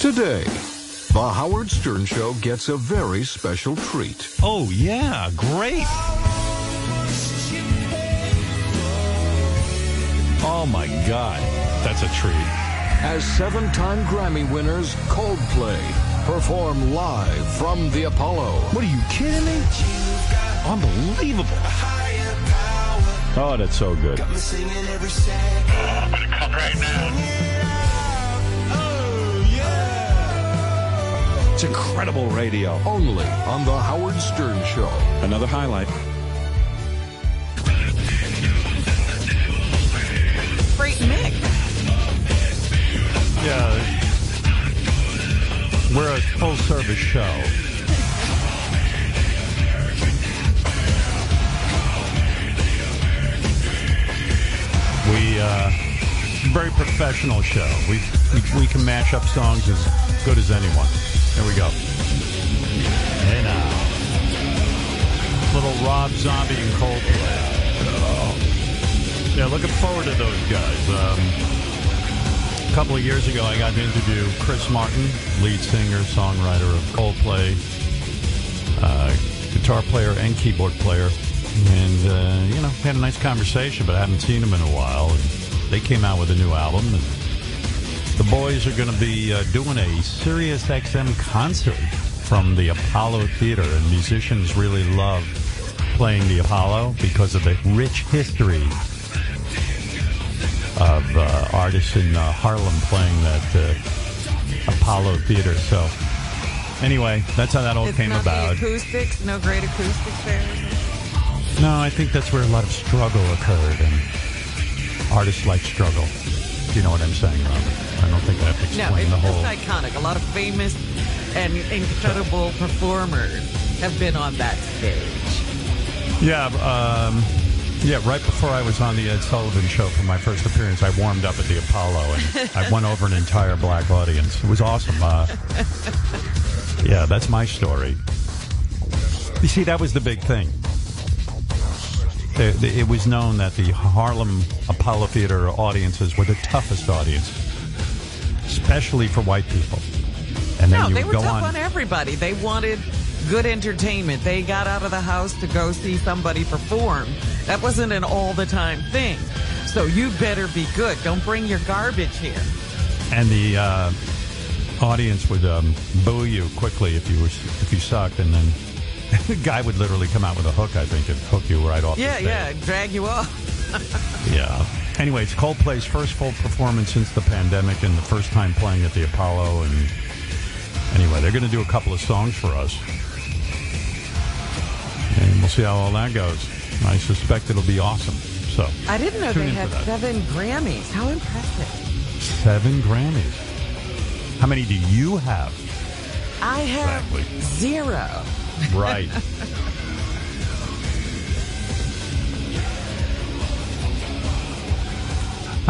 Today, the Howard Stern Show gets a very special treat. Oh, yeah, great. Oh, my God. That's a treat. As seven-time Grammy winners Coldplay perform live from the Apollo. What are you kidding me? Unbelievable. Oh, that's so good. It's incredible radio. Only on the Howard Stern Show. Another highlight. Great mix. Yeah. We're a full service show. We, uh, very professional show. We, we, we can mash up songs as good as anyone. There we go. Hey now. Little Rob Zombie and Coldplay. Yeah, looking forward to those guys. Um, a couple of years ago, I got to interview Chris Martin, lead singer, songwriter of Coldplay, uh, guitar player and keyboard player. And, uh, you know, had a nice conversation, but I haven't seen him in a while. And they came out with a new album. And the boys are going to be uh, doing a Sirius XM concert from the Apollo Theater. And musicians really love playing the Apollo because of the rich history of uh, artists in uh, Harlem playing that uh, Apollo Theater. So, anyway, that's how that all It's came about. Acoustics, no great acoustics there. No, I think that's where a lot of struggle occurred, and artists like struggle. You know what I'm saying, Robert? I don't think I have to No, it's the just whole. iconic. A lot of famous and incredible performers have been on that stage. Yeah, um, yeah. Right before I was on the Ed Sullivan Show for my first appearance, I warmed up at the Apollo, and I won over an entire black audience. It was awesome. Uh, yeah, that's my story. You see, that was the big thing. It, it was known that the Harlem Apollo Theater audiences were the toughest audience, especially for white people. And then No, you they were go tough on. on everybody. They wanted good entertainment. They got out of the house to go see somebody perform. That wasn't an all the time thing. So you better be good. Don't bring your garbage here. and the uh, audience would um, boo you quickly if you were if you sucked, and then the guy would literally come out with a hook, I think, and hook you right off. Yeah, yeah, drag you off. yeah. Anyway, it's Coldplay's first full performance since the pandemic, and the first time playing at the Apollo. And anyway, they're going to do a couple of songs for us, and we'll see how all that goes. I suspect it'll be awesome. So I didn't know they had seven Grammys. How impressive. seven Grammys. How many do you have? I have Exactly. zero. Right.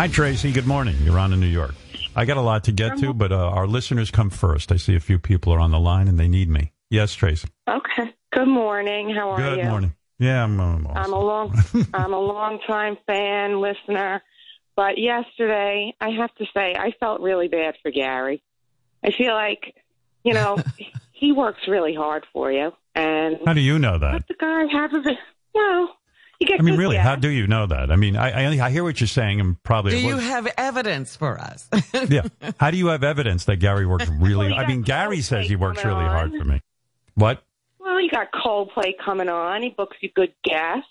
Hi, Tracy. Good morning. You're on in New York. I got a lot to get to, but uh, our listeners come first. I see a few people are on the line and they need me. Yes, Tracy. Okay. Good morning. How are Good you? Good morning. Yeah, I'm. Um, I'm a long I'm a long time fan listener, but yesterday I have to say I felt really bad for Gary. I feel like, you know, he works really hard for you, and How do you know that? let the guy have a. You know, you get. I mean, really, gas. how do you know that? I mean, I, I, I hear what you're saying, and probably Do it you have evidence for us? yeah. How do you have evidence that Gary works really? Well, I mean, Gary says he works coming really hard for me. What? Well, you got Coldplay coming on. He books you good gas.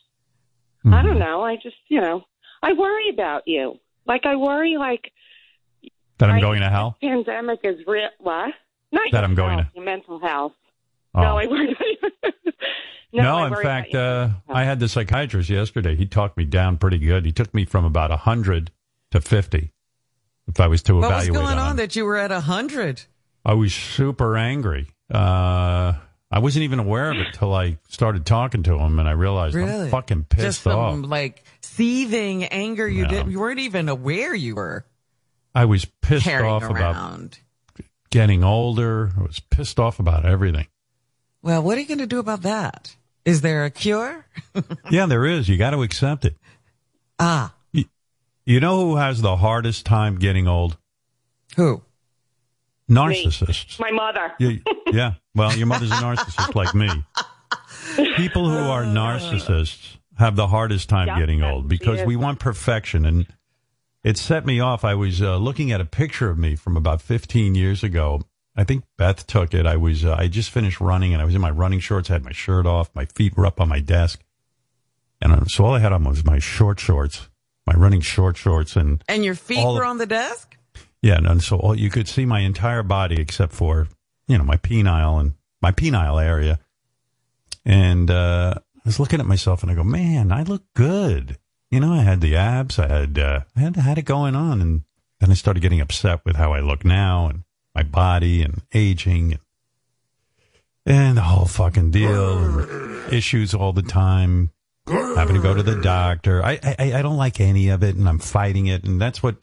Hmm. I don't know. I just, you know, I worry about you. Like I worry, like That I'm I- going to hell. pandemic is real. What? Not That your I'm going health, to- your mental health. Oh. No, I worry about no, No, in fact, uh. I had the psychiatrist yesterday. He talked me down pretty good. He took me from about 100 to 50 if I was to what was going on him. that you were at a hundred? I was super angry. Uh, I wasn't even aware of it till I started talking to him, and I realized Really? I'm fucking pissed Just some off. like seething anger. You No. did. You weren't even aware you were I was pissed carrying off about getting older. I was pissed off about everything. Well, what are you going to do about that? Is there a cure? yeah, there is. You got to accept it. Ah, You know who has the hardest time getting old? who? narcissists. My mother. Yeah, yeah. Well, your mother's a narcissist like me. People who are narcissists have the hardest time Yeah, getting old because we want perfection. And it set me off. I was uh, looking at a picture of me from about 15 years ago. I think Beth took it. I was, uh, I just finished running and I was in my running shorts. I had my shirt off. My feet were up on my desk. And uh, so all I had on was my short shorts, my running short shorts. And And your feet All were on the desk? yeah, and, and so all, you could see my entire body except for, you know, my penile and my penile area. And uh, I was looking at myself and I go, man, I look good. You know, I had the abs, I had, uh, I had, had it going on. And then I started getting upset with how I look now and my body and aging and, and the whole fucking deal and issues all the time. Having to go to the doctor. I, I, I don't like any of it and I'm fighting it. And that's what,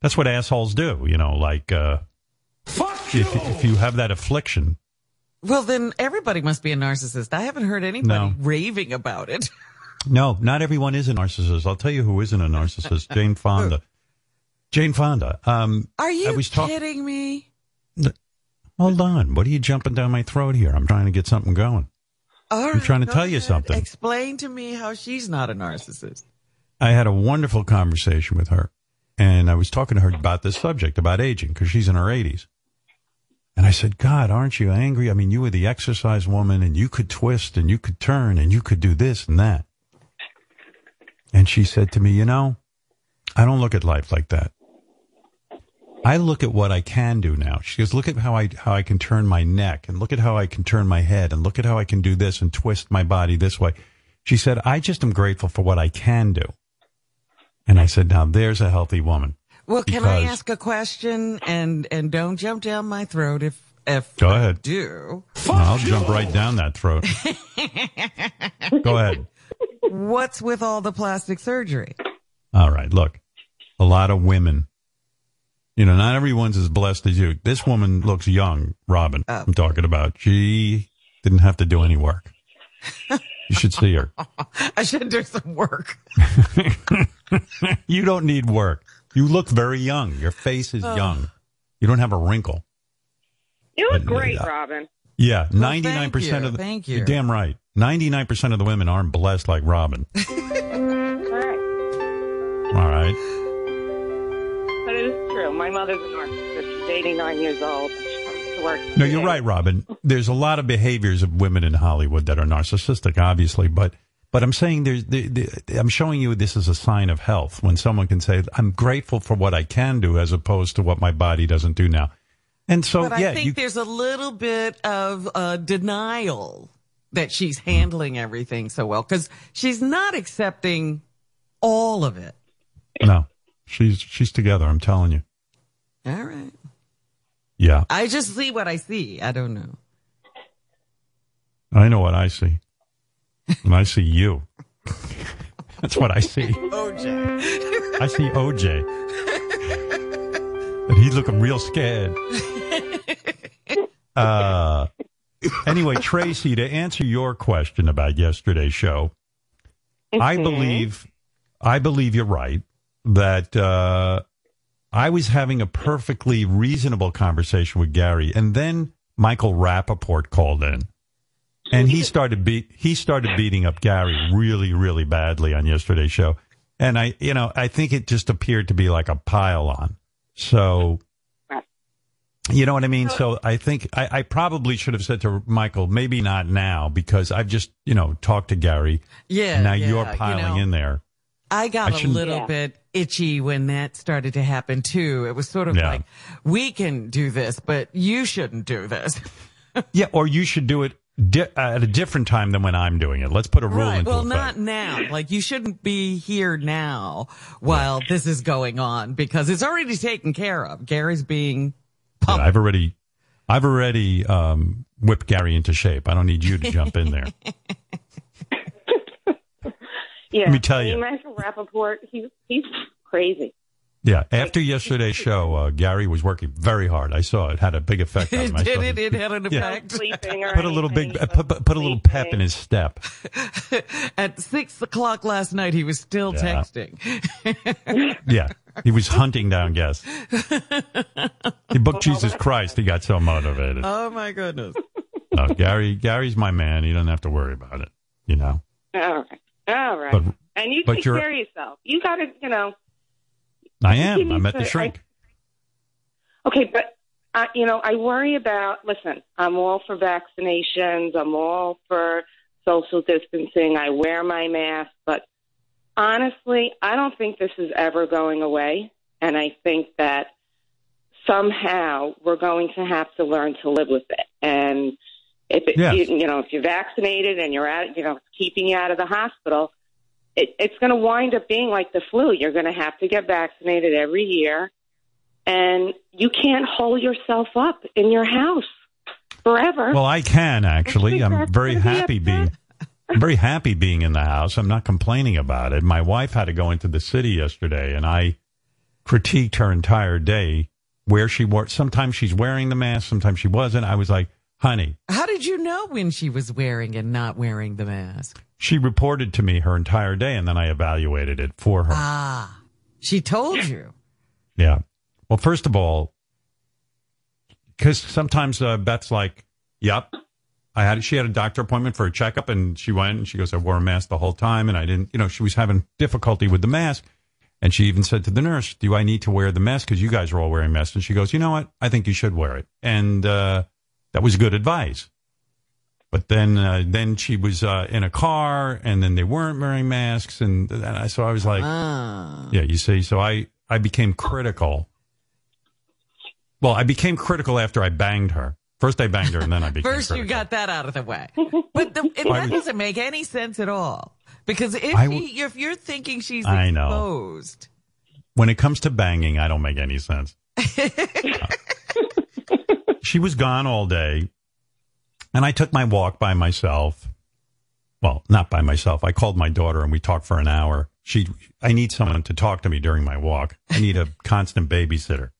that's what assholes do, you know, like, uh, if, if you have that affliction, Well, then everybody must be a narcissist. I haven't heard anybody No. raving about it. no, not everyone is a narcissist. I'll tell you who isn't a narcissist. Jane Fonda. Jane Fonda. Um, Are you I was talk- kidding me? hold on. What are you jumping down my throat here? I'm trying to get something going. All I'm trying to tell you something. Explain to me how she's not a narcissist. I had a wonderful conversation with her, and I was talking to her about this subject, about aging, because she's in her 80s. And I said, God, aren't you angry? I mean, you were the exercise woman, and you could twist, and you could turn, and you could do this and that. And she said to me, You know, I don't look at life like that. I look at what I can do now. She goes, Look at how I how I can turn my neck, and look at how I can turn my head, and look at how I can do this and twist my body this way. She said, I just am grateful for what I can do. And I said, now there's a healthy woman. Well, can I ask a question and and don't jump down my throat if if Go I ahead. do. I'll jump right down that throat. Go ahead. What's with all the plastic surgery? All right. Look, a lot of women, you know, not everyone's as blessed as you. This woman looks young, Robin. Oh. I'm talking about. She didn't have to do any work. You should see her. I should do some work. You don't need work. You look very young. Your face is young. You don't have a wrinkle. You look But, uh, great, yeah. Robin. Yeah, ninety nine percent of the. Thank you. You're damn right. Ninety nine percent of the women aren't blessed like Robin. All right. All right. But it is true. My mother's a narcissist. She's 89 years old. She comes to work. No, you're right, Robin. There's a lot of behaviors of women in Hollywood that are narcissistic, obviously, but but I'm saying there's the, the, I'm showing you this is a sign of health when someone can say I'm grateful for what I can do as opposed to what my body doesn't do now. And so But yeah, I think you, there's a little bit of uh, denial that she's handling everything so well because she's not accepting all of it. no, she's she's together. I'm telling you. All right. Yeah, I just see what I see. I don't know. I know what I see. And I see you. That's what I see. OJ. I see OJ. And he's looking real scared. Uh, anyway, Tracy, to answer your question about yesterday's show, I believe, I believe you're right that, uh, I was having a perfectly reasonable conversation with Gary and then Michael Rappaport called in and he started beat he started beating up Gary really really badly on yesterday's show, and I you know I think it just appeared to be like a pile on. So, you know what I mean. So I think I, I probably should have said to Michael, maybe not now because I've just you know talked to Gary. Yeah. and now yeah, you're you piling know, in there. I got I a little Yeah. bit itchy when that started to happen too. It was sort of Yeah. like, we can do this, but you shouldn't do this. Yeah, or you should do it di- at a different time than when I'm doing it. Let's put a rule Right. Well, not now. Like you shouldn't be here now while this is going on because it's already taken care of. Gary's being Yeah. I've already, I've already um, whipped Gary into shape. I don't need you to jump in there. Yeah. Let me tell you. Michael Rappaport, he's, he's crazy. Yeah, after yesterday's show, uh, Gary was working very hard. I saw it had a big effect on him. I Did it? It had an effect. Sleeping or Put a little big, put, put a little pep in his step. At six o'clock last night, he was still Yeah. texting. Yeah, He was hunting down guests. he booked Jesus Christ. He got so motivated. Oh my goodness. No, Gary, Gary's my man. He doesn't have to worry about it. You know. All right. All right. But- and you take care of yourself. You got to, you know. I am. I'm at the shrink. Okay, but uh, you know, I worry about. Listen, I'm all for vaccinations. I'm all for social distancing. I wear my mask, but honestly, I don't think this is ever going away. And I think that somehow we're going to have to learn to live with it. And if it, Yes. you, you know, if you're vaccinated and you're out, you know, keeping you out of the hospital, it, it's going to wind up being like the flu. You're going to have to get vaccinated every year, and you can't hold yourself up in your house forever. Well, I can actually. I'm very be happy upset. being. I'm very happy being in the house. I'm not complaining about it. My wife had to go into the city yesterday, and I critiqued her entire day where she wore. Sometimes she's wearing the mask, sometimes she wasn't. I was like, "Honey," How did you know when she was wearing and not wearing the mask? she reported to me her entire day, and then I evaluated it for her. Ah, she told you. Yeah. Well, first of all, because sometimes uh, Beth's like, "Yep, I had." She had a doctor appointment for a checkup, and she went and she goes, "I wore a mask the whole time, and I didn't." You know, she was having difficulty with the mask, and she even said to the nurse, "Do I need to wear the mask? Because you guys are all wearing masks." And she goes, "You know what? I think you should wear it," and uh, that was good advice. But then, uh, then she was uh, in a car, and then they weren't wearing masks, and, and I, so I was like, Ah. yeah, you see, so I I became critical. Well, I became critical after I banged her. First, I banged her, and then I became First, you got that out of the way. But the, it, that doesn't make any sense at all. Because if, I she, if you're thinking she's I know. exposed, when it comes to banging, I don't make any sense. she was gone all day, and I took my walk by myself. Well, not by myself. I called my daughter, and we talked for an hour. She, I need someone to talk to me during my walk. I need a constant babysitter.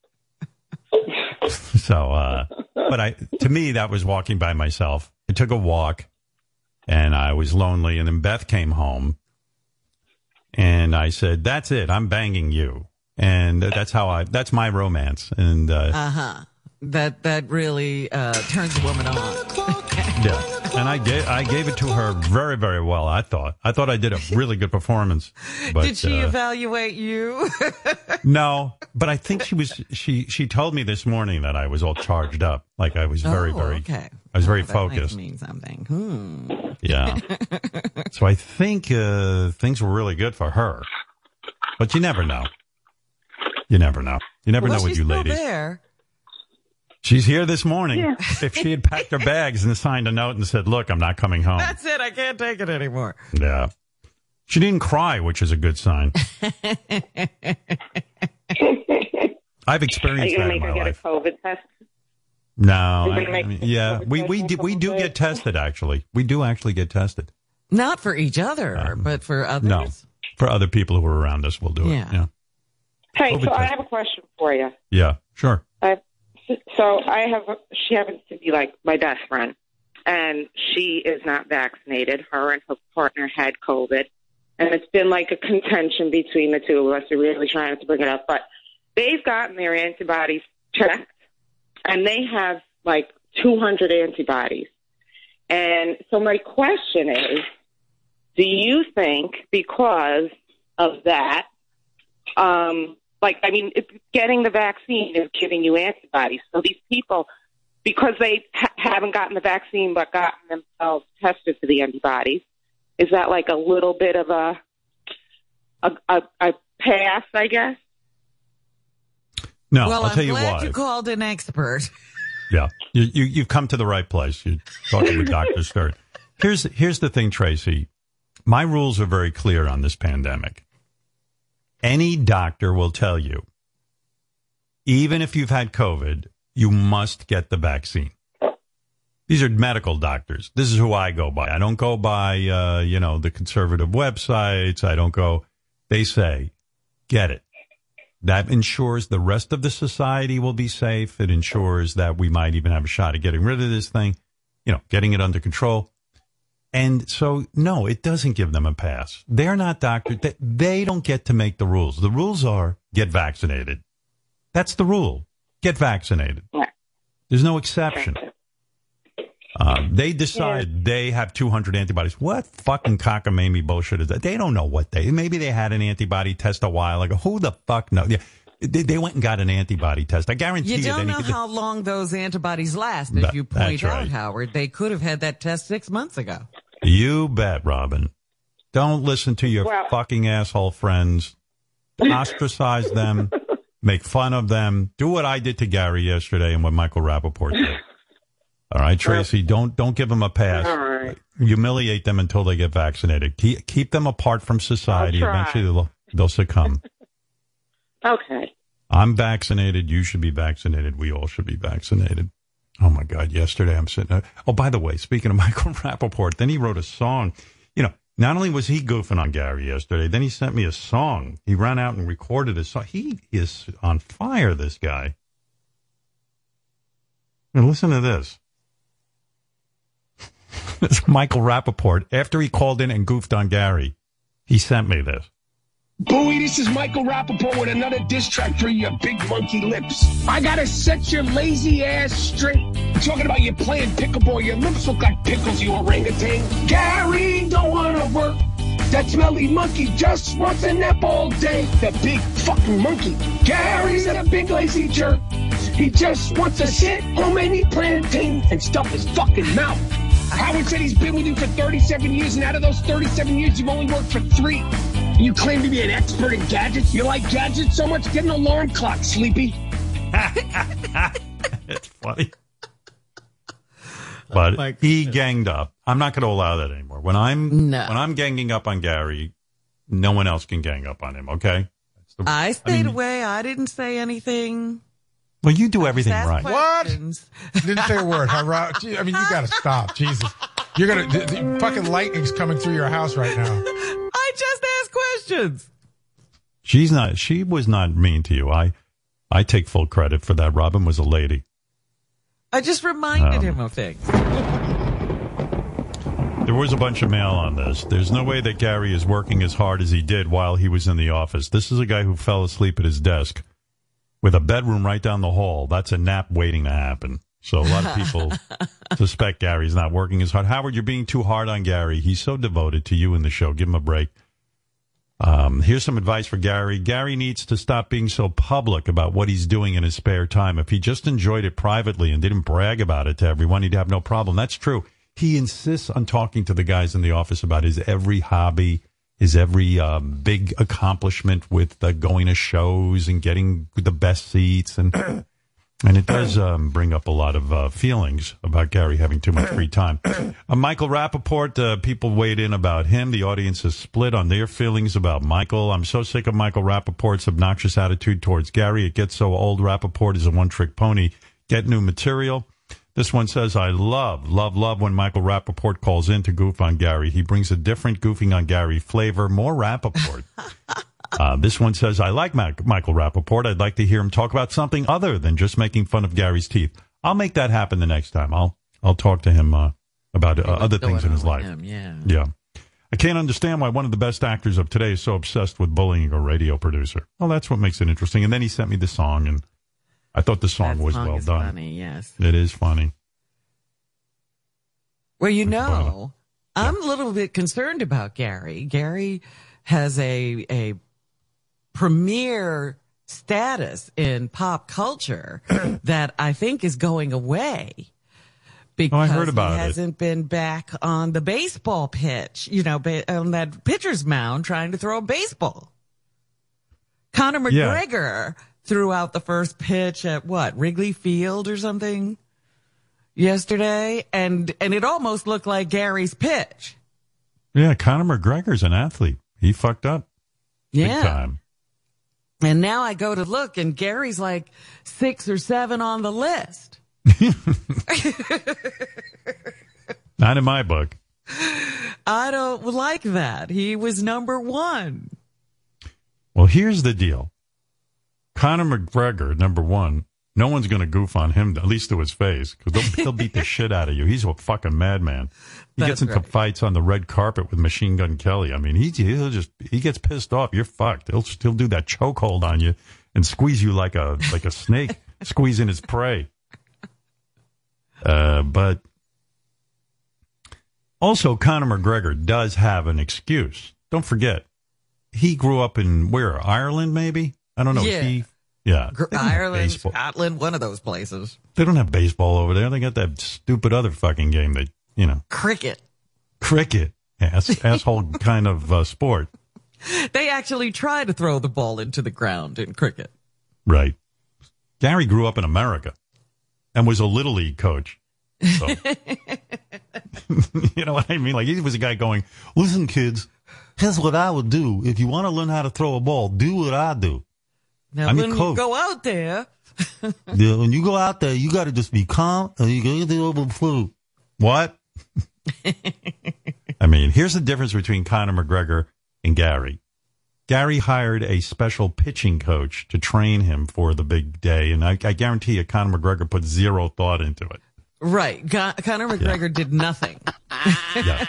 so, uh, but I, to me, that was walking by myself. I took a walk, and I was lonely. And then Beth came home, and I said, "That's it. I'm banging you." And that's how I. That's my romance. And uh, uh huh. That that really uh, turns a woman on. yeah, and I gave I gave it to her very very well. I thought I thought I did a really good performance. But, Did she uh, evaluate you? No, but I think she was. She she told me this morning that I was all charged up, like I was very oh, very. okay. I was very Oh, that focused. Mean something. Hmm. Yeah. so I think uh, things were really good for her, but you never know. You never know. You never well, know with you ladies. there. She's here this morning. Yeah. If she had packed her bags and signed a note and said, "Look, I'm not coming home," That's it. I can't take it anymore. yeah. She didn't cry, which is a good sign. I've Are experienced you that going in to make my her get a life. COVID test? No, I, I mean, yeah, we we do, we do get tested. Actually, we do actually get tested. Not for each other, Um, but for others. No, for other people who are around us, we'll do it. Yeah. Yeah, Hey, COVID so I have a question for you. yeah, sure. So I have. She happens to be like my best friend, and she is not vaccinated. Her and her partner had COVID, and it's been like a contention between the two of us. We're really trying to bring it up, but they've gotten their antibodies checked, and they have like 200 antibodies. And so my question is, do you think because of that, um, like I mean, getting the vaccine is giving you antibodies. So these people, because they ha- haven't gotten the vaccine but gotten themselves tested for the antibodies, is that like a little bit of a a, a, a pass? I guess. No, well, I'll I'm tell you glad why. you called an expert. Yeah, you, you you've come to the right place. You're talking with Doctor Sturt. Here's here's the thing, Tracy. My rules are very clear on this pandemic. Any doctor will tell you, even if you've had COVID, you must get the vaccine. These are medical doctors. This is who I go by. I don't go by, uh, you know, the conservative websites. I don't go. They say, get it. That ensures the rest of the society will be safe. It ensures that we might even have a shot at getting rid of this thing, you know, getting it under control. And so, no, it doesn't give them a pass. They're not doctors. They, they don't get to make the rules. The rules are get vaccinated. That's the rule. Get vaccinated. There's no exception. Um, they decide they have 200 antibodies. What fucking cockamamie bullshit is that? They don't know what they. Maybe they had an antibody test a while ago. Who the fuck knows? Yeah, they, they went and got an antibody test. I guarantee You you. don't know could- how long those antibodies last, as That- you point out, right. Howard. They could have had that test six months ago. You bet, Robin. Don't listen to your Well- fucking asshole friends. Ostracize them. Make fun of them. Do what I did to Gary yesterday and what Michael Rappaport did. All right, Tracy, don't don't give them a pass. All right. Humiliate them until they get vaccinated. Keep, keep them apart from society. Eventually, they'll, they'll succumb. Okay. I'm vaccinated. You should be vaccinated. We all should be vaccinated. Oh my God. Yesterday I'm sitting there. Oh, by the way, speaking of Michael Rappaport, then he wrote a song. You know, not only was he goofing on Gary yesterday, then he sent me a song. He ran out and recorded a song. He is on fire, this guy. And listen to this. It's Michael Rappaport. After he called in and goofed on Gary, he sent me this. Booey, this is Michael Rappaport with another diss track for your big monkey lips. I gotta set your lazy ass straight. Talking about you playing pickleball. Your lips look like pickles, you orangutan. Gary don't wanna work. That smelly monkey just wants a nap all day. The big fucking monkey. Gary's a big lazy jerk. He just wants to sit home and eat plantain and stuff his fucking mouth. Howard said he's been with you for 37 years, and out of those 37 years, you've only worked for three. And you claim to be an expert in gadgets? You like gadgets so much? Get an alarm clock, Sleepy. it's funny. But my he ganged up. I'm not going to allow that anymore. When I'm No. when I'm ganging up on Gary, no one else can gang up on him. Okay. That's the- I stayed mean- away. I didn't say anything. Well, you do everything Just ask right. What? Didn't say a word. Huh, Rob? Gee, I mean, you got to stop. Jesus. You're going to, the, the fucking lightning's coming through your house right now. I just asked questions. She's not. She was not mean to you. I I take full credit for that. Robin was a lady. I just reminded Um, him of things. There was a bunch of mail on this. There's no way that Gary is working as hard as he did while he was in the office. This is a guy who fell asleep at his desk with a bedroom right down the hall. That's a nap waiting to happen. So a lot of people suspect Gary's not working as hard. Howard, you're being too hard on Gary. He's so devoted to you in the show. Give him a break. Um, here's some advice for Gary. Gary needs to stop being so public about what he's doing in his spare time. If he just enjoyed it privately and didn't brag about it to everyone, he'd have no problem. That's true. He insists on talking to the guys in the office about his every hobby, his every um, big accomplishment with uh, going to shows and getting the best seats and and it does um, bring up a lot of uh, feelings about Gary having too much free time. Uh, Michael Rappaport, uh, people weighed in about him. The audience is split on their feelings about Michael. I'm so sick of Michael Rappaport's obnoxious attitude towards Gary. It gets so old. Rappaport is a one trick pony. Get new material. This one says, I love, love, love when Michael Rappaport calls in to goof on Gary. He brings a different goofing on Gary flavor, more Rappaport. Uh, this one says, I like Mac- Michael Rappaport. I'd like to hear him talk about something other than just making fun of Gary's teeth. I'll make that happen the next time. I'll, I'll talk to him, uh, about uh, other things in his life. him, Yeah. Yeah. I can't understand why one of the best actors of today is so obsessed with bullying a radio producer. Well, that's what makes it interesting. And then he sent me the song, and I thought the song That was song well is done. Funny, yes. It is funny. Well, you That's know, I'm a little bit concerned about Gary. Gary has a a premier status in pop culture that I think is going away. Oh, because Oh, heard about he hasn't been back on the baseball pitch, you know, on that pitcher's mound trying to throw a baseball. Conor Yeah. McGregor threw out the first pitch at what, Wrigley Field or something? yesterday and and it almost looked like Gary's pitch. Yeah, Conor McGregor's an athlete. He fucked up big Yeah. time. And now I go to look and Gary's like 6 or 7 on the list. Not in my book. I don't like that. He was number 1. Well, here's the deal. Conor McGregor, number one, No one's going to goof on him, at least to his face, because he'll, he'll beat the shit out of you. He's a fucking madman. He gets into right. fights on the red carpet with Machine Gun Kelly. I mean, he, he'll just, he gets pissed off. You're fucked. He'll still do that chokehold on you and squeeze you like a, like a snake squeezing his prey. Uh, but also, Conor McGregor does have an excuse. Don't forget, he grew up in where Ireland, maybe. I don't know. Yeah. He, yeah, Gr- They don't have Ireland, baseball. Scotland, one of those places. They don't have baseball over there. They got that stupid other fucking game that you know, Cricket. cricket, ass, asshole kind of uh, sport. They actually try to throw the ball into the ground in cricket. Right. Gary grew up in America and was a little league coach. So, you know what I mean? Like he was a guy going, "Listen, kids, here's what I would do if you want to learn how to throw a ball. Do what I do." Now, I'm when you go out there, Yeah, when you go out there, you got to just be calm and you got to do the food. What? I mean, here's the difference between Conor McGregor and Gary. Gary hired a special pitching coach to train him for the big day, and I, I guarantee you, Conor McGregor put zero thought into it. right? Con- Conor McGregor did nothing. Yeah.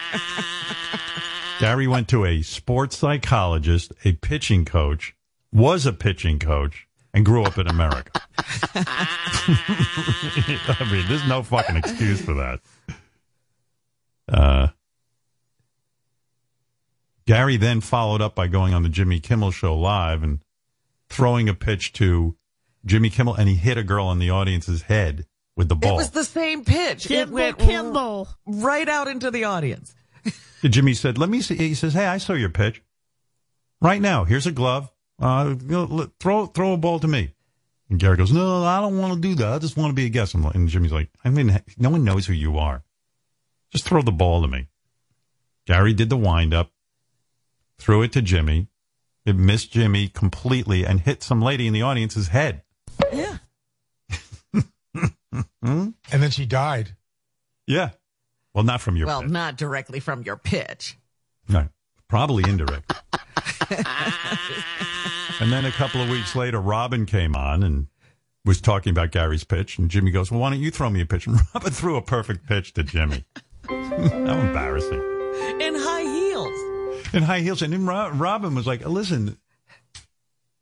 Gary went to a sports psychologist, a pitching coach, was a pitching coach, and grew up in America. I mean, there's no fucking excuse for that. Uh, Gary then followed up by going on the Jimmy Kimmel show live and throwing a pitch to Jimmy Kimmel, and he hit a girl in the audience's head with the ball. It was the same pitch. it Kimball, went Kimball. r- right out into the audience. Jimmy said, "Let me see." He says, "Hey, I saw your pitch. Right now, here's a glove. Uh, you know, let- throw throw a ball to me." And Gary goes, "No, I don't want to do that. I just want to be a guest." And Jimmy's like, "I mean, no one knows who you are. Just throw the ball to me." Gary did the wind up, threw it to Jimmy. It missed Jimmy completely and hit some lady in the audience's head. Yeah. And then she died. Yeah. Well, not from your pitch. Well, pitch. not directly from your pitch. No, probably indirect. and then a couple of weeks later, Robin came on and was talking about Gary's pitch, and Jimmy goes, "Well, why don't you throw me a pitch?" And Robin threw a perfect pitch to Jimmy. How embarrassing! In high heels. In high heels, and then Robin was like, "Listen."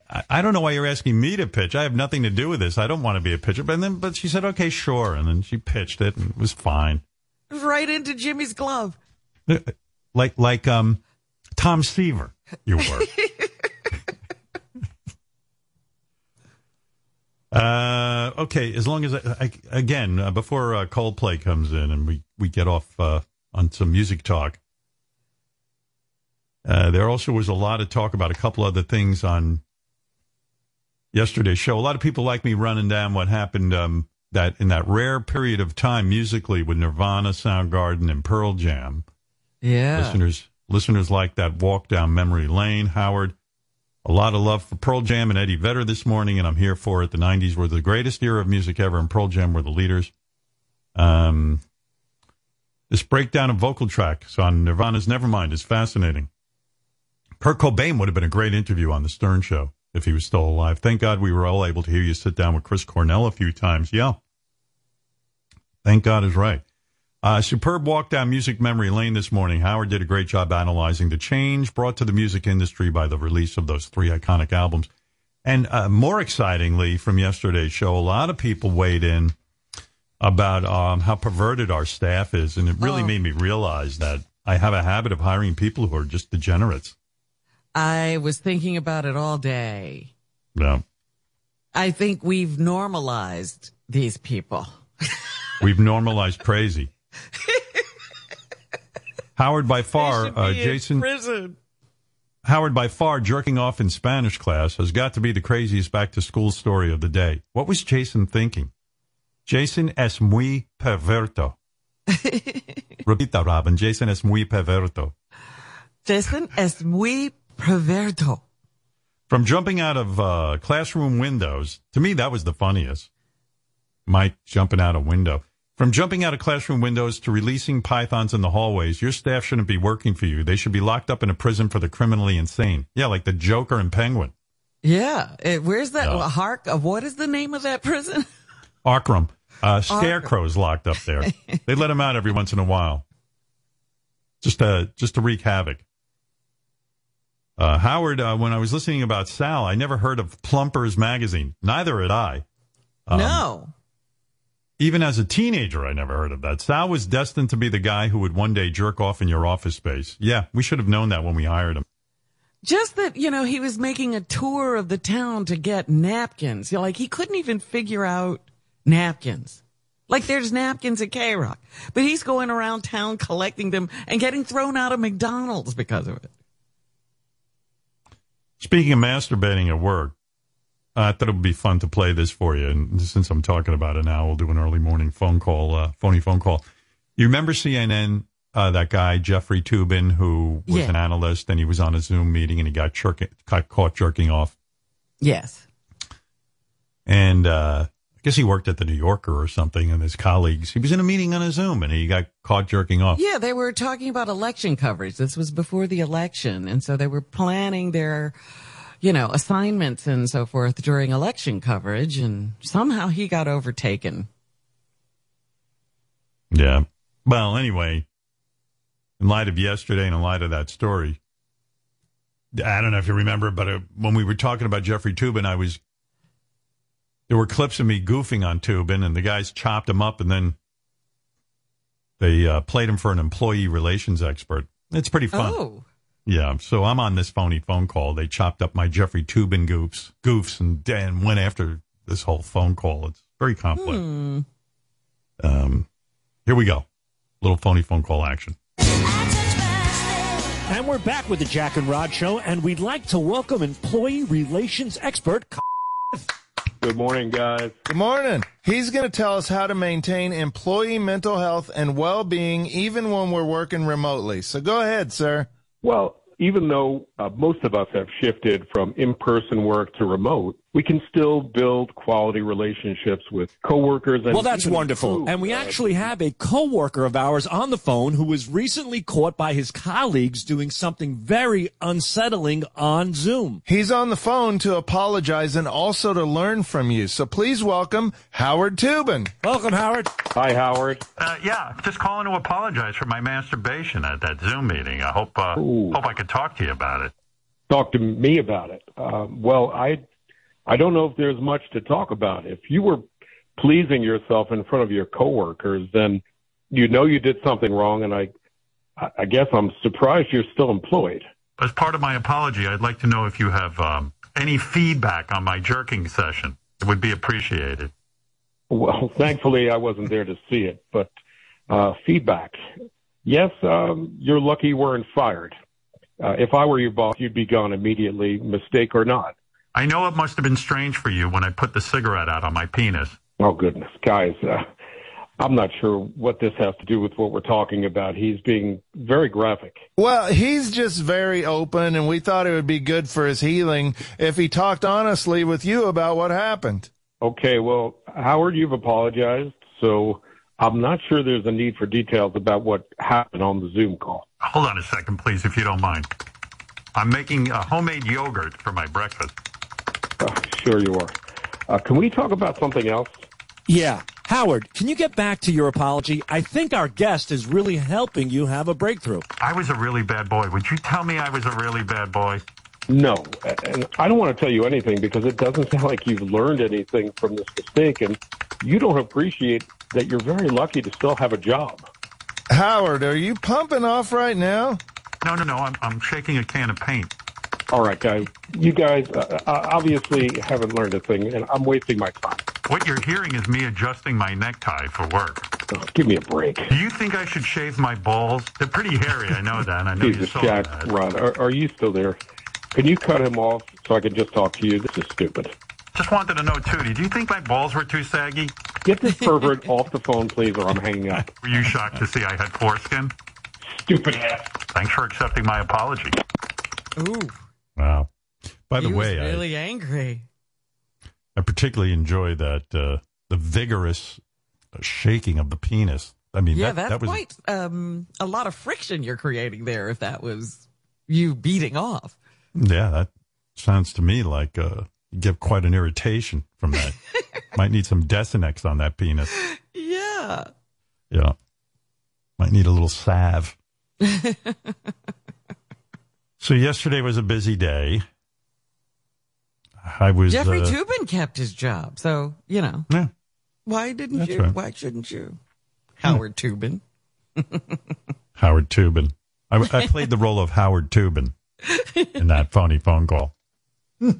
I- I don't know why you're asking me to pitch. I have nothing to do with this. I don't want to be a pitcher. But then, but she said, "Okay, sure," and then she pitched it, and it was fine. Right into Jimmy's glove. like like um Tom Seaver. You were. uh, okay. As long as I, I again uh, before uh, Coldplay comes in and we we get off uh, on some music talk. Uh, there also was a lot of talk about a couple other things on yesterday's show. A lot of people like me running down what happened um, that in that rare period of time musically with Nirvana, Soundgarden, and Pearl Jam. Yeah. Listeners, listeners like that walk down memory lane. Howard, a lot of love for Pearl Jam and Eddie Vedder this morning, and I'm here for it. The '90s were the greatest era of music ever, and Pearl Jam were the leaders. Um, this breakdown of vocal tracks on Nirvana's Nevermind is fascinating. Kurt Cobain would have been a great interview on the Stern Show if he was still alive. Thank God we were all able to hear you sit down with Chris Cornell a few times. Yeah. Thank God is right. Uh, superb walk down music memory lane this morning. Howard did a great job analyzing the change brought to the music industry by the release of those three iconic albums. And uh, more excitingly, from yesterday's show, a lot of people weighed in about um, how perverted our staff is. And it really Oh. made me realize that I have a habit of hiring people who are just degenerates. I was thinking about it all day. Yeah. I think we've normalized these people. We've normalized crazy. Howard, by far, uh, Jason. prison. Howard, by far, jerking off in Spanish class has got to be the craziest back to school story of the day. What was Jason thinking? Jason es muy perverto. Repita, Robin. Jason es muy perverto. Jason es muy perverto. From jumping out of uh, classroom windows, to me, that was the funniest. Mike jumping out a window. From jumping out of classroom windows to releasing pythons in the hallways, your staff shouldn't be working for you. They should be locked up in a prison for the criminally insane. Yeah, like the Joker and Penguin. Yeah. It, where's that? Hark what is the name of that prison? Arkham. Uh, Scarecrow's locked up there. they let him out every once in a while. Just to, just to wreak havoc. Uh, Howard, uh, when I was listening about Sal, I never heard of Plumpers magazine. Neither had I. Um, no. Even as a teenager, I never heard of that. Sal was destined to be the guy who would one day jerk off in your office space. Yeah, we should have known that when we hired him. Just that, you know, he was making a tour of the town to get napkins. You know, like he couldn't even figure out napkins. Like there's napkins at K Rock, but he's going around town collecting them and getting thrown out of McDonald's because of it. Speaking of masturbating at work, I thought it would be fun to play this for you. And since I'm talking about it now, we'll do an early morning phone call, uh, phony phone call. You remember CNN, uh, that guy, Jeffrey Toobin, who was Yeah. an analyst and he was on a Zoom meeting and he got, jerking, got caught jerking off. Yes. And uh, I guess he worked at the New Yorker or something and his colleagues. He was in a meeting on a Zoom and he got caught jerking off. Yeah, they were talking about election coverage. This was before the election. And so they were planning their, you know, assignments and so forth during election coverage. And somehow he got overtaken. Yeah. Well, anyway, in light of yesterday and in light of that story, I don't know if you remember, but uh, when we were talking about Jeffrey Toobin, I was there were clips of me goofing on Toobin, and the guys chopped him up, and then they uh, played him for an employee relations expert. It's pretty fun. Oh. Yeah, so I'm on this phony phone call. They chopped up my Jeffrey Toobin goofs, goofs, and, and went after this whole phone call. It's very complex. Hmm. Um, here we go. Little phony phone call action. And we're back with the Jack and Rod Show, and we'd like to welcome employee relations expert. Good morning, guys. Good morning. He's going to tell us how to maintain employee mental health and well-being even when we're working remotely. So go ahead, sir. Well, even though uh, most of us have shifted from in-person work to remote, we can still build quality relationships with coworkers. And Well, that's wonderful. improve, And we uh, actually have a coworker of ours on the phone who was recently caught by his colleagues doing something very unsettling on Zoom. He's on the phone to apologize and also to learn from you. So please welcome Howard Toobin. Welcome, Howard. Hi, Howard. Uh, yeah, just calling to apologize for my masturbation at that Zoom meeting. I hope uh, hope I could talk to you about it. Talk to me about it. Um, well, I, I don't know if there's much to talk about. If you were pleasing yourself in front of your coworkers, then you know you did something wrong, and I, I guess I'm surprised you're still employed. As part of my apology, I'd like to know if you have um, any feedback on my jerking session. It would be appreciated. Well, thankfully, I wasn't there to see it, but uh, feedback. Yes, um, you're lucky you weren't fired. Uh, if I were your boss, you'd be gone immediately, mistake or not. I know it must have been strange for you when I put the cigarette out on my penis. Oh, goodness. Guys, uh, I'm not sure what this has to do with what we're talking about. He's being very graphic. Well, he's just very open and we thought it would be good for his healing if he talked honestly with you about what happened. Okay, well, Howard, you've apologized, so I'm not sure there's a need for details about what happened on the Zoom call. Hold on a second, please, if you don't mind. I'm making a homemade yogurt for my breakfast. Uh, sure you are. Uh, can we talk about something else? Yeah. Howard, can you get back to your apology? I think our guest is really helping you have a breakthrough. I was a really bad boy. Would you tell me I was a really bad boy? No, and I don't want to tell you anything because it doesn't sound like you've learned anything from this mistake, and you don't appreciate that you're very lucky to still have a job. Howard, are you pumping off right now? No, no, no. I'm, I'm shaking a can of paint. All right, guys, you guys uh, uh, obviously haven't learned a thing, and I'm wasting my time. What you're hearing is me adjusting my necktie for work. Oh, give me a break. Do you think I should shave my balls? They're pretty hairy, I know that. I know you saw Jack, that. Rod, are, are you still there? Can you cut him off so I can just talk to you? This is stupid. Just wanted to know, Tootie, do you think my balls were too saggy? Get this pervert off the phone, please, or I'm hanging up. Were you shocked to see I had foreskin? Stupid ass. Thanks for accepting my apology. Ooh. Wow. By the he way, was really angry. I, I particularly enjoy that uh, the vigorous uh, shaking of the penis. I mean, Yeah, that, that's that was quite um, a lot of friction you're creating there if that was you beating off. yeah, that Sounds to me like uh, you get quite an irritation from that. Might need some Desenex on that penis. Yeah. Yeah. Might need a little salve. so yesterday was a busy day. I was Jeffrey uh, Toobin kept his job. So, you know, yeah. why didn't That's you? right. Why shouldn't you? Howard Toobin. Howard Toobin. I, I played the role of Howard Toobin in that phony phone call.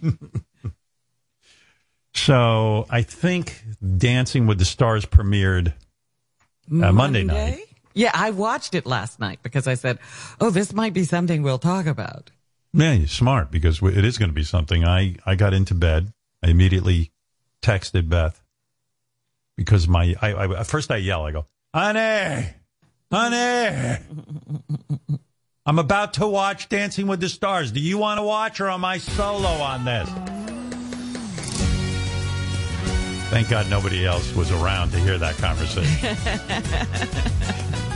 so I think Dancing with the Stars premiered uh, Monday night. Yeah, I watched it last night because I said, oh, this might be something we'll talk about. Yeah, you're smart because it is going to be something. I, I got into bed. I immediately texted Beth because my I, I first I yell. I go, honey, honey, I'm about to watch Dancing with the Stars. Do you want to watch or am I solo on this? Thank God nobody else was around to hear that conversation.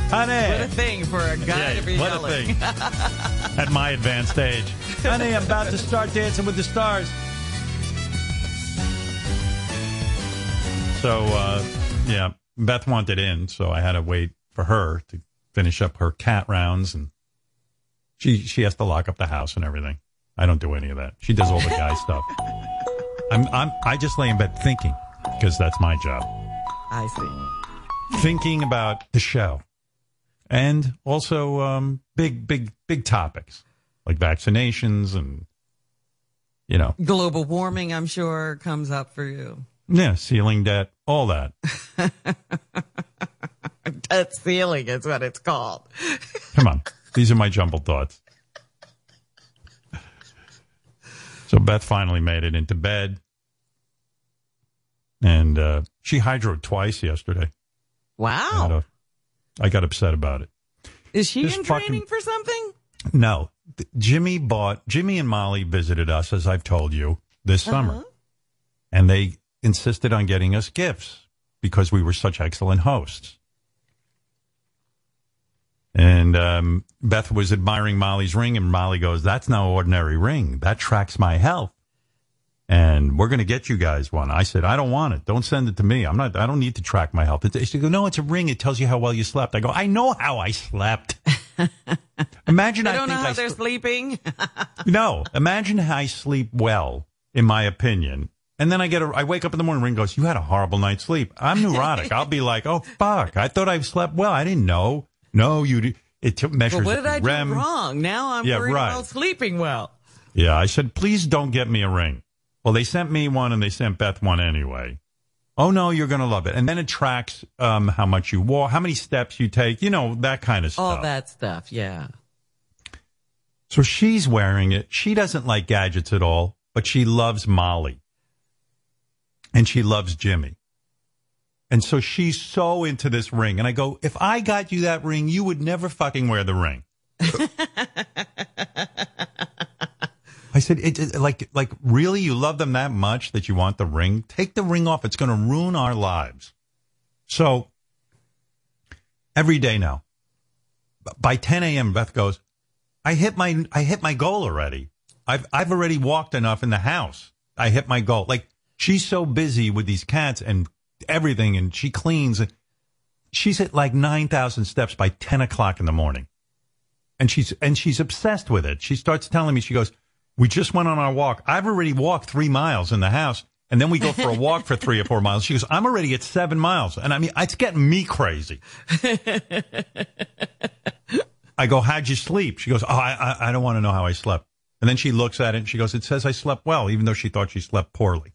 honey, What a thing for a guy Yeah, to be what a yelling. thing. at my advanced age. Honey, I'm about to start dancing with the stars. So, uh, yeah, Beth wanted in, so I had to wait for her to finish up her cat rounds, and she she has to lock up the house and everything. I don't do any of that. She does all the guy stuff. I'm I'm I just lay in bed thinking because that's my job I see. thinking about the show and also um, big, big, big topics like vaccinations and, you know, Global warming, I'm sure, comes up for you. yeah, ceiling debt, all that. Debt ceiling is what it's called. Come on. These are my jumbled thoughts. So Beth finally made it into bed. And uh, she hydroed twice yesterday. I, had Wow. I got upset about it. Is she This in fucking- training for something? No, Jimmy bought Jimmy and Molly visited us as I've told you this summer, Uh-huh. and they insisted on getting us gifts because we were such excellent hosts. And um, Beth was admiring Molly's ring, and Molly goes, "That's no ordinary ring. That tracks my health." And we're going to get you guys one. I said, I don't want it. Don't send it to me. I'm not. I don't need to track my health. She goes, No, it's a ring. It tells you how well you slept. I go, I know how I slept. Imagine I I don't know how I they're sl- sleeping. no, imagine how I sleep well, in my opinion. And then I get a, I wake up in the morning, ring goes, you had a horrible night's sleep. I'm neurotic. I'll be like, oh, fuck. I thought I slept well. I didn't know. No, you, d- it t- measures Well, what did I do wrong? Now I'm Yeah, worried right. about sleeping well. Yeah, I said, please don't get me a ring. Well, they sent me one and they sent Beth one anyway. Oh no, you're going to love it. And then it tracks, um, how much you walk, how many steps you take, you know, that kind of stuff. All that stuff, yeah. So she's wearing it. She doesn't like gadgets at all, but she loves Molly. And she loves Jimmy. And so she's so into this ring. And I go, if I got you that ring, you would never fucking wear the ring. I said, it, it- like, like, really? You love them that much that you want the ring? Take the ring off. It's going to ruin our lives. So every day now, by 10 a.m., Beth goes, I hit my I hit my goal already. I've I've already walked enough in the house. I hit my goal. Like she's so busy with these cats and everything, and she cleans. She's at like nine thousand steps by ten o'clock in the morning, and she's and she's obsessed with it. She starts telling me, she goes, "We just went on our walk. I've already walked three miles in the house." And then we go for a walk for three or four miles. She goes, I'm already at seven miles. And I mean, it's getting me crazy. I go, how'd you sleep? She goes, oh, I, I, don't want to know how I slept. And then she looks at it and she goes, it says I slept well, even though she thought she slept poorly.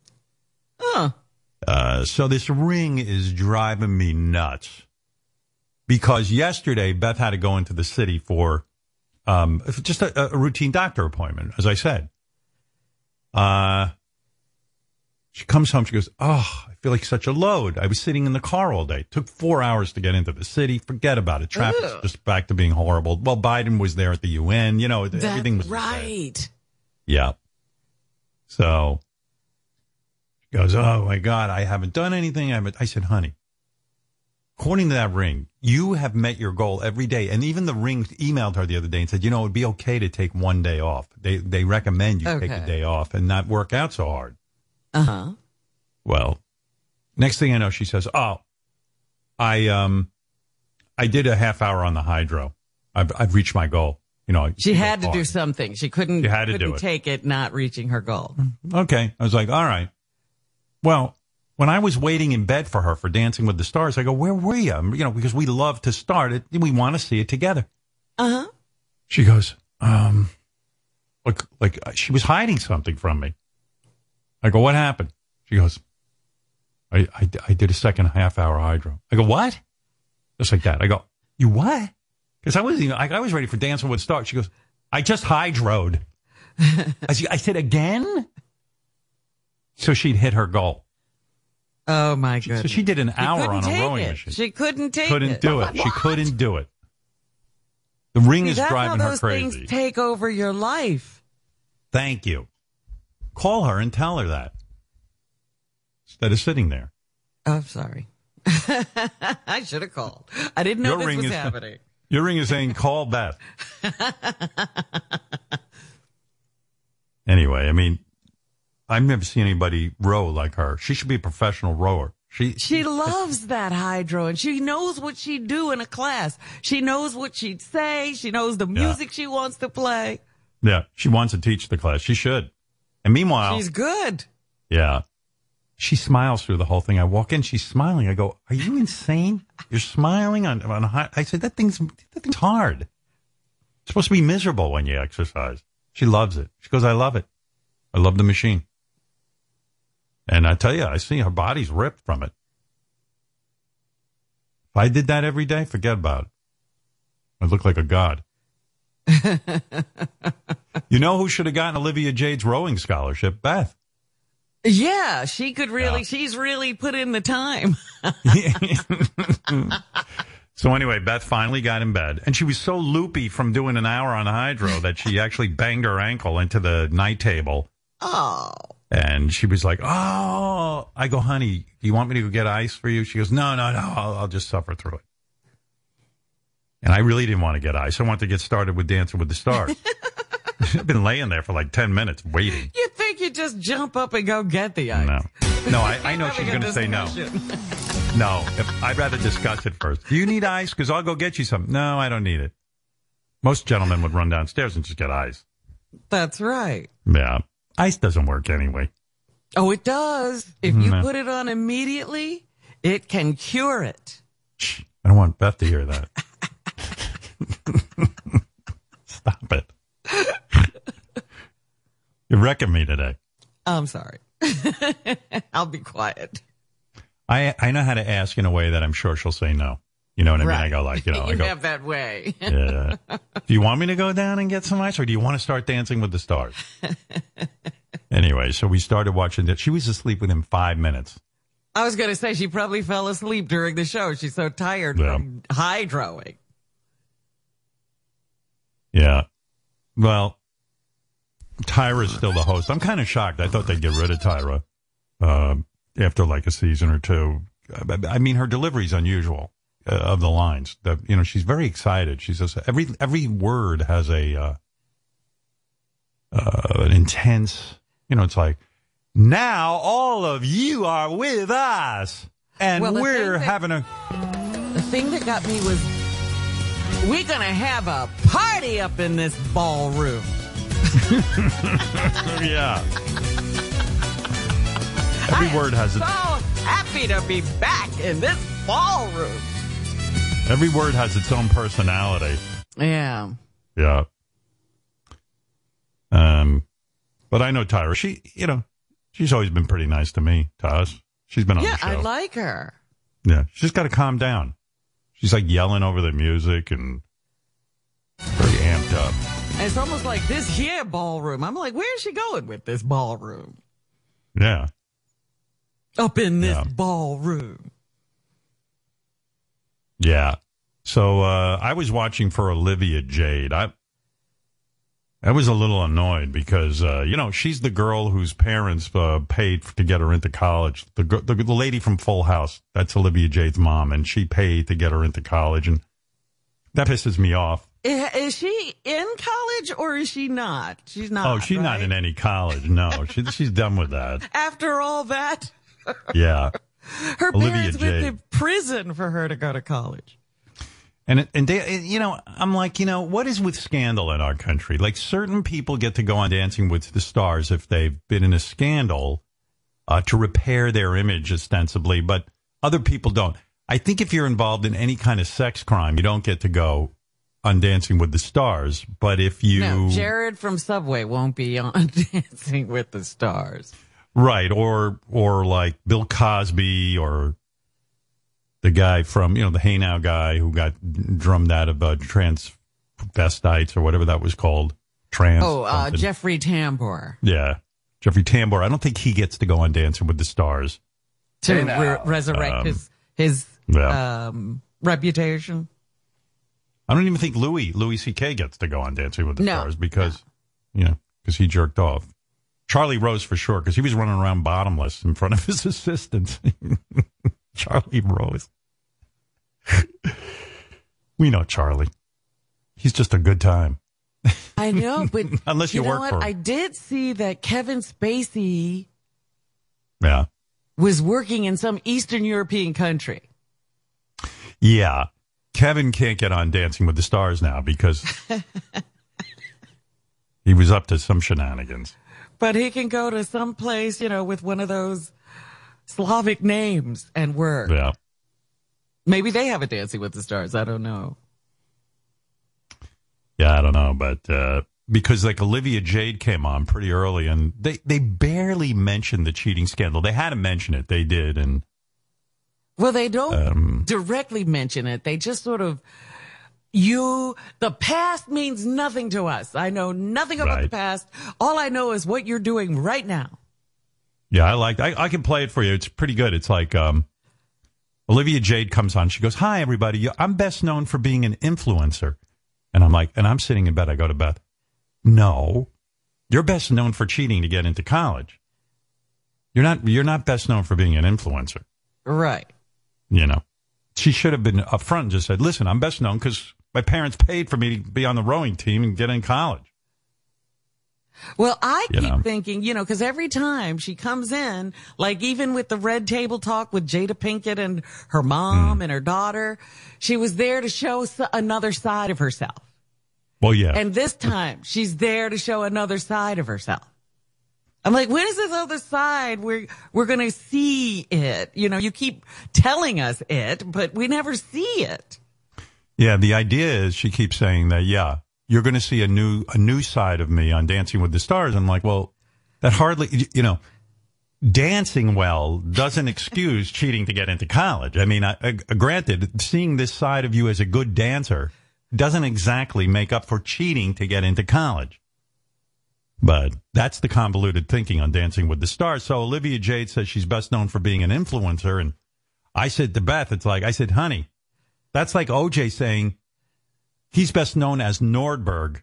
Huh. Uh, so this ring is driving me nuts because yesterday Beth had to go into the city for um, just a, a routine doctor appointment, as I said. Uh, she comes home. She goes, "Oh, I feel like such a load. I was sitting in the car all day. took four hours to get into the city. Forget about it. Traffic's Ugh. just back to being horrible. Well, Biden was there at the UN. You know, That's everything was right. yeah. So she goes, Oh my God, I haven't done anything. I haven't. I said, honey, according to that ring, you have met your goal every day. And even the ring emailed her the other day and said, you know, it'd be okay to take one day off. They they recommend you take Okay. a day off and not work out so hard. Uh huh. Well, next thing I know, she says, "Oh, I um, I did a half hour on the Hydrow. I've I've reached my goal. You know, She had to do something. She couldn't. She had to do couldn't it. take it, not reaching her goal. Okay, I was like, all right. Well, when I was waiting in bed for her for Dancing with the Stars, I go, "Where were you?" You know, because we love to start it. We want to see it together. Uh huh. She goes, um, like, like uh, she was hiding something from me. I go, what happened? She goes, I, I, I did a second half hour Hydrow. I go, what? Just like that. I go, you what? Because I wasn't even, I, I was ready for Dancing with the Stars. She goes, I just hydroed. I, I said, again? So she'd hit her goal. Oh my So she did an hour on a rowing it. machine. She couldn't take it. couldn't it. do it. She couldn't do it. The ring See, is driving her crazy. things take over your life. Thank you. Call her and tell her that instead of sitting there. Oh, I'm sorry. I should have called. I didn't know Your this ring was is- happening. Your ring is saying call Beth. anyway, I mean, I've never seen anybody row like her. She should be a professional rower. She She loves that Hydrow and she knows what she'd do in a class. She knows what she'd say. She knows the Yeah. music she wants to play. yeah, she wants to teach the class. She should. And meanwhile, She's good. yeah, she smiles through the whole thing. I walk in, she's smiling. I go, "Are you insane? You're smiling on on a high." I said, "That thing's that thing's hard. It's supposed to be miserable when you exercise." She loves it. She goes, "I love it. I love the machine." And I tell you, I see her body's ripped from it. If I did that every day, forget about it. I look like a god. you know who should have gotten Olivia Jade's rowing scholarship? Beth. Yeah, she could really, Yeah. she's really put in the time. so anyway, Beth finally got in bed, and she was so loopy from doing an hour on Hydrow that she actually banged her ankle into the night table. Oh. And she was like, "Oh," I go, "Honey, do you want me to go get ice for you?" She goes, "No, no, no, I'll, I'll just suffer through it." And I really didn't want to get ice. I wanted to get started with Dancing with the Stars. I've been laying there for like ten minutes waiting. You think you just jump up and go get the ice? No, no, I, I know she's going to say no. No, if, I'd rather discuss it first. Do you need ice? Because I'll go get you some. No, I don't need it. Most gentlemen would run downstairs and just get ice. That's right. Yeah, ice doesn't work anyway. Oh, it does. If you No. put it on immediately, it can cure it. Shh, I don't want Beth to hear that. Stop it. You're wrecking me today. I'm sorry. I'll be quiet. I I know how to ask in a way that I'm sure she'll say no. You know what I mean? I go like, you know, I you go, have that way. yeah. Do you want me to go down and get some ice, or do you want to start dancing with the stars? anyway, so we started watching that. She was asleep within five minutes. I was going to say she probably fell asleep during the show. She's so tired Yeah. from hydroing. Yeah. Well, Tyra's still the host. I'm kind of shocked. I thought they'd get rid of Tyra um, after like a season or two. I- I mean, her delivery's unusual uh, of the lines. That you know, she's very excited. She says every every word has a uh, uh, an intense. You know, it's like now all of you are with us, and Well, we're that- having a. The thing that got me was we're going to have a party up in this ballroom. yeah. Every word has So happy to be back in this ballroom. Every word has its own personality. Yeah. Yeah. Um, but I know Tyra. She, you know, she's always been pretty nice to me, to us. She's been on Yeah, the show. I like her. yeah, she's just got to calm down. She's like yelling over the music and very amped up. It's almost like this here ballroom. I'm like, where's she going with this ballroom? Yeah. Up in this Yeah. ballroom. Yeah. So uh, I was watching for Olivia Jade. I I was a little annoyed because uh, you know she's the girl whose parents uh, paid to get her into college. The, the the lady from Full House, that's Olivia Jade's mom, and she paid to get her into college, and that pisses me off. Is she in college or is she not? She's not. oh, she's not in any college. No, she, she's done with that. After all that, Yeah, her Olivia parents went to prison for her to go to college. and and they, you know, I'm like, you know, what is with scandal in our country? Like, certain people get to go on Dancing with the Stars if they've been in a scandal uh, to repair their image, ostensibly, but other people don't. I think if you're involved in any kind of sex crime, you don't get to go on Dancing with the Stars. But if you No, Jared from Subway won't be on Dancing with the Stars. Right, or or like Bill Cosby or the guy from you know the Hey Now guy who got drummed out of uh, transvestites or whatever that was called. Trans. Oh, uh. Jeffrey Tambor Yeah, Jeffrey Tambor. I don't think he gets to go on Dancing with the Stars. to Hey, re- resurrect Um, his his yeah. um, reputation. I don't even think Louis Louis C.K. gets to go on Dancing with the No, Stars because you know because he jerked off. Charlie Rose for sure because he was running around bottomless in front of his assistants. Charlie Rose. we know Charlie. He's just a good time. I know, but Unless you know work what? for him. I did see that Kevin Spacey Yeah. was working in some Eastern European country. Yeah. Kevin can't get on Dancing with the Stars now because he was up to some shenanigans. But he can go to some place, you know, with one of those Slavic names and work. Yeah. Maybe they have a Dancing with the Stars. I don't know. Yeah, I don't know, but uh, because like Olivia Jade came on pretty early, and they they barely mentioned the cheating scandal. They had to mention it. They did, and Well, they don't Um, directly mention it. They just sort of, you, the past means nothing to us. I know nothing about the past. All I know is what you're doing right now. yeah, I like. I, I can play it for you. It's pretty good. It's like um, Olivia Jade comes on. She goes, "Hi, everybody. I'm best known for being an influencer," and I'm like, and I'm sitting in bed. I go to Beth. No, you're best known for cheating to get into college. You're not. You're not best known for being an influencer. Right. You know, she should have been upfront and just said, "Listen, I'm best known because my parents paid for me to be on the rowing team and get in college." Well, I You keep know. thinking, you know, because every time she comes in, like even with the red table talk with Jada Pinkett and her mom mm. and her daughter, she was there to show another side of herself. Well, yeah, And this time she's there to show another side of herself. I'm like, when is this other side? We're, we're going to see it. You know, you keep telling us it, but we never see it. Yeah. The idea is she keeps saying that, yeah, you're going to see a new a new side of me on Dancing with the Stars. I'm like, well, that hardly, you know. Dancing well doesn't excuse cheating to get into college. I mean, I, uh, I, granted, seeing this side of you as a good dancer doesn't exactly make up for cheating to get into college. But that's the convoluted thinking on Dancing with the Stars. So Olivia Jade says she's best known for being an influencer. And I said to Beth, it's like, I said, honey, that's like OJ saying he's best known as Nordberg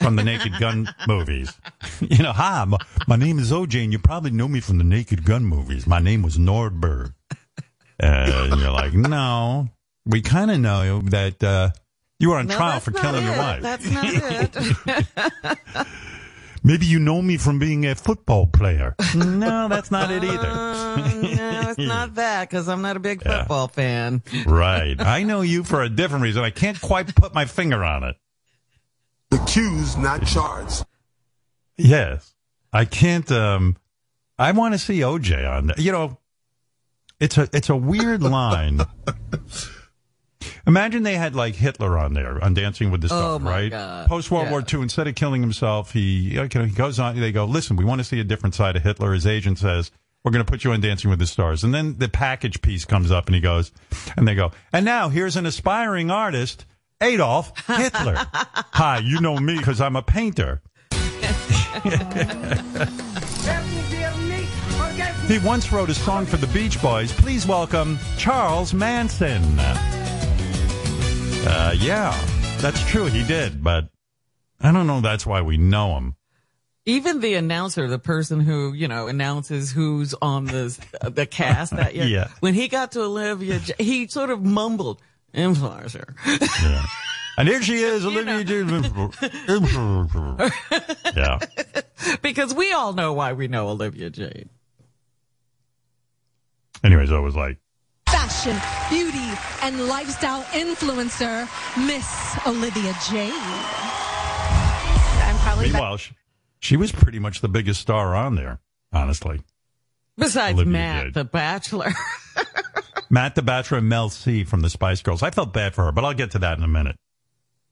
from the Naked Gun movies. You know, hi, my, my name is OJ, and you probably know me from the Naked Gun movies. My name was Nordberg. and you're like, no, we kind of know that uh, you were on No, trial for killing your wife. That's not it. Maybe you know me from being a football player. no, that's not it either. Uh, no, it's not that because I'm not a big Yeah. football fan. right. I know you for a different reason. I can't quite put my finger on it. Accused, not charged. Yes. I can't um I want to see OJ on that. You know, it's a it's a weird line. Imagine they had like Hitler on there on Dancing with the Stars, Oh, right? Post World Yeah. War II, instead of killing himself, he you know, he goes on. They go, listen, we want to see a different side of Hitler. His agent says, we're going to put you on Dancing with the Stars, and then the package piece comes up, and he goes, and they go, and now here's an aspiring artist, Adolf Hitler. Hi, you know me because I'm a painter. He once wrote a song for the Beach Boys. Please welcome Charles Manson. Uh, yeah, that's true. He did, but I don't know. That's why we know him. Even the announcer, the person who, you know, announces who's on the, the cast that year. Yeah. When he got to Olivia, he sort of mumbled, influencer. Yeah. And here she is, Olivia James. yeah. because we all know why we know Olivia Jade. Anyways, I was like, fashion, beauty, and lifestyle influencer, Miss Olivia Jade. I'm probably meanwhile, she, she was pretty much the biggest star on there, honestly. Besides Olivia Matt, Jade. the Bachelor. Matt the Bachelor and Mel C from the Spice Girls. I felt bad for her, but I'll get to that in a minute.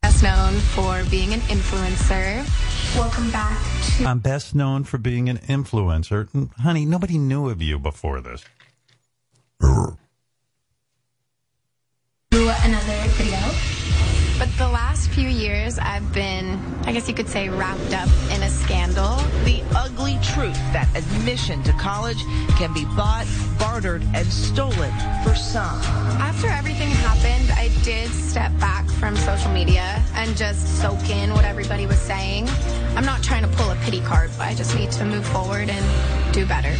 best known for being an influencer. Welcome back to I'm best known for being an influencer. Honey, nobody knew of you before this. Another video. But the last few years, I've been, I guess you could say, wrapped up in a scandal. The ugly truth that admission to college can be bought, bartered, and stolen for some. After everything happened, I did step back from social media and just soak in what everybody was saying. I'm not trying to pull a pity card, but I just need to move forward and do better.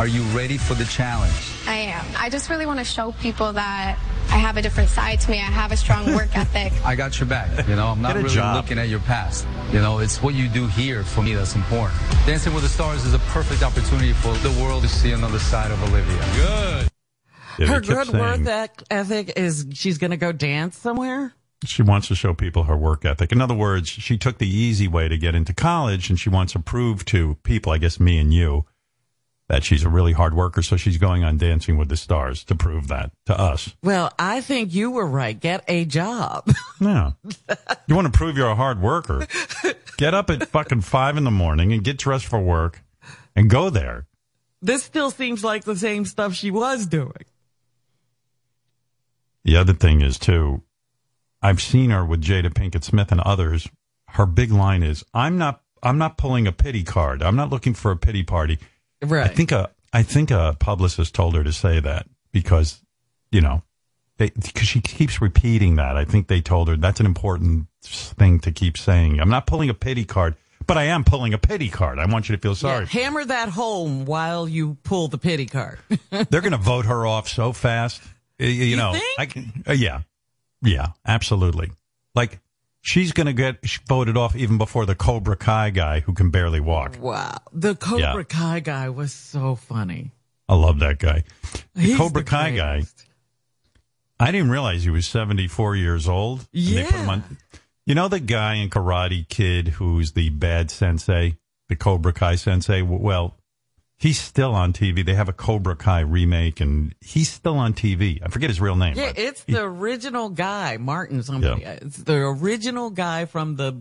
Are you ready for the challenge? I am. I just really want to show people that I have a different side to me. I have a strong work ethic. I got your back. You know, I'm not really job. looking at your past. You know, it's what you do here for me that's important. Dancing with the Stars is a perfect opportunity for the world to see another side of Olivia. Good. Yeah, her good work saying ec- ethic is she's going to go dance somewhere. She wants to show people her work ethic. In other words, she took the easy way to get into college and she wants to prove to people, I guess me and you, that she's a really hard worker. So she's going on Dancing with the Stars to prove that to us. Well, I think you were right. Get a job. Yeah. you want to prove you're a hard worker? Get up at fucking five in the morning and get dressed for work and go there. this still seems like the same stuff she was doing. The other thing is too, I've seen her with Jada Pinkett Smith and others. Her big line is, "I'm not, I'm not pulling a pity card. I'm not looking for a pity party." Right. I think a, I think a publicist told her to say that because, you know, because she keeps repeating that. I think they told her that's an important thing to keep saying. I'm not pulling a pity card, but I am pulling a pity card. I want you to feel sorry. Yeah, hammer that home while you pull the pity card. They're going to vote her off so fast. You, you know, think? I can, uh, yeah, yeah, absolutely. Like she's going to get voted off even before the Cobra Kai guy who can barely walk. wow. The Cobra Yeah. Kai guy was so funny. I love that guy. The He's Cobra the Kai guy. I didn't realize he was 74 years old. and they put him Yeah. on- you know the guy in Karate Kid who's the bad sensei, the Cobra Kai sensei? Well, he's still on TV. They have a Cobra Kai remake and he's still on TV. I forget his real name. Yeah, it's he- the original guy, Martin somebody. Yeah. It's the original guy from the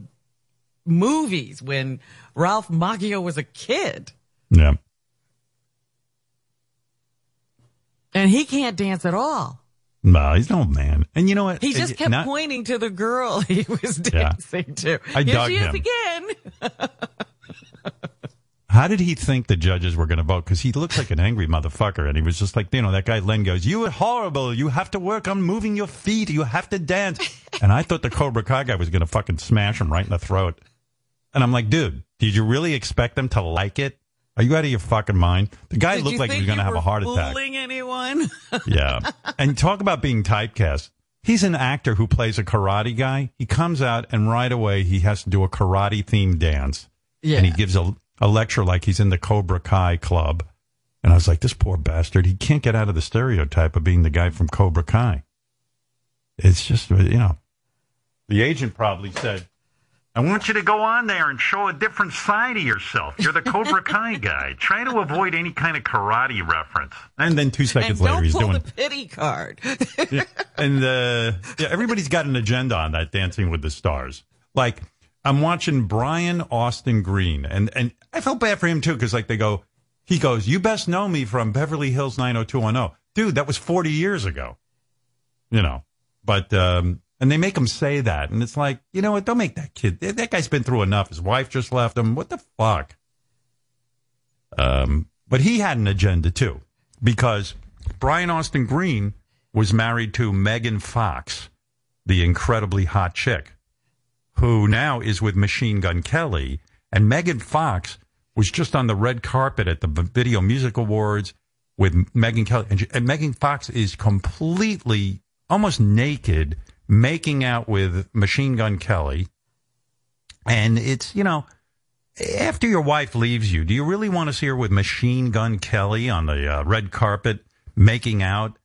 movies when Ralph Macchio was a kid. yeah. And he can't dance at all. No, he's no man. And you know what? He just Uh, kept not- pointing to the girl he was Yeah. dancing to. I Here dug she is again. How did he think the judges were going to vote? Because he looks like an angry motherfucker, and he was just like, you know, that guy Len goes, "You are horrible. You have to work on moving your feet. You have to dance." and I thought the Cobra Kai guy was going to fucking smash him right in the throat. And I'm like, dude, did you really expect them to like it? Are you out of your fucking mind? The guy Did looked like he was going to have a heart attack. Fooling anyone? Yeah. And talk about being typecast. He's an actor who plays a karate guy. He comes out and right away he has to do a karate themed dance. Yeah. And he gives a, a lecture like he's in the Cobra Kai club. And I was like, this poor bastard, he can't get out of the stereotype of being the guy from Cobra Kai. It's just, you know, the agent probably said, I want you to go on there and show a different side of yourself. You're the Cobra Kai guy. Try to avoid any kind of karate reference. And then two seconds later, don't he's pull doing the pity card. yeah. And uh, yeah, everybody's got an agenda on that Dancing with the Stars. Like I'm watching Brian Austin Green, and and I felt bad for him too because like they go, he goes, "You best know me from Beverly Hills 90210." Dude, that was 40 years ago. You know, but um, and they make him say that, and it's like, you know what? Don't make that kid. That guy's been through enough. His wife just left him. What the fuck? Um, but he had an agenda too, because Brian Austin Green was married to Megan Fox, the incredibly hot chick, who now is with Machine Gun Kelly, and Megan Fox was just on the red carpet at the Video Music Awards with Megan Kelly, and, and Megan Fox is completely, almost naked, making out with Machine Gun Kelly, and it's you know. After your wife leaves you, do you really want to see her with Machine Gun Kelly on the uh, red carpet making out?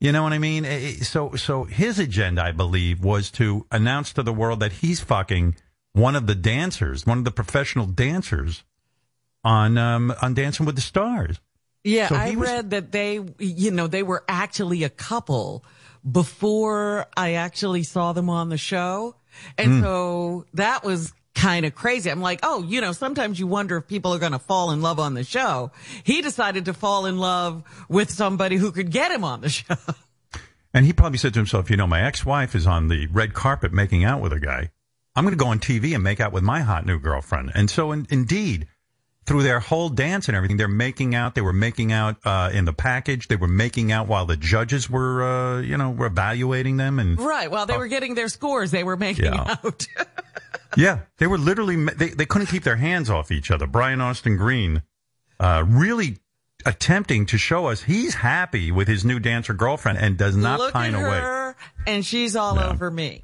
You know what I mean? So, so his agenda, I believe, was to announce to the world that he's fucking one of the dancers, one of the professional dancers on um, on Dancing with the Stars. Yeah, So I was- read that they, you know, they were actually a couple before I actually saw them on the show. And Hmm. so that was kind of crazy. I'm like, oh, you know, sometimes you wonder if people are going to fall in love on the show. He decided to fall in love with somebody who could get him on the show. And he probably said to himself, you know, my ex-wife is on the red carpet making out with a guy. I'm going to go on TV and make out with my hot new girlfriend. And so, in, indeed, through their whole dance and everything, they're making out. They were making out uh, in the package. They were making out while the judges were, uh, you know, were evaluating them. And Right. While they were getting their scores, they were making Yeah. out. yeah, they were literally they they couldn't keep their hands off each other. Brian Austin Green, uh, really attempting to show us he's happy with his new dancer girlfriend and does not Look pine away. and she's all Yeah. over me.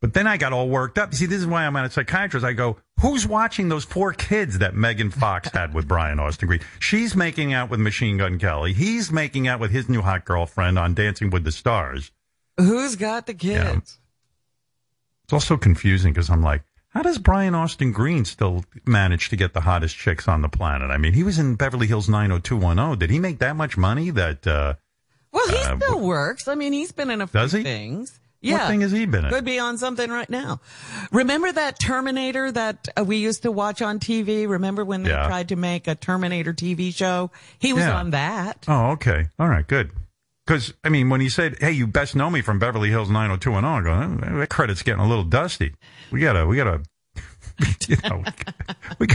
But then I got all worked up. You see, this is why I'm at a psychiatrist. I go, who's watching those four kids that Megan Fox had with Brian Austin Green? She's making out with Machine Gun Kelly. He's making out with his new hot girlfriend on Dancing with the Stars. Who's got the kids? It's also confusing because I'm like, how does Brian Austin Green still manage to get the hottest chicks on the planet? I mean, he was in Beverly Hills 90210. Did he make that much money that, uh, Well, he Uh, still works. I mean, he's been in a few Does he? things. What Yeah. thing has he been in? Could be on something right now. Remember that Terminator that uh, we used to watch on TV? Remember when they Yeah. tried to make a Terminator TV show? He was Yeah. on that. Oh, okay. All right, good. Because, I mean, when he said, hey, you best know me from Beverly Hills 90210, I go, "Eh, that credit's getting a little dusty. We gotta, we gotta, you know, we,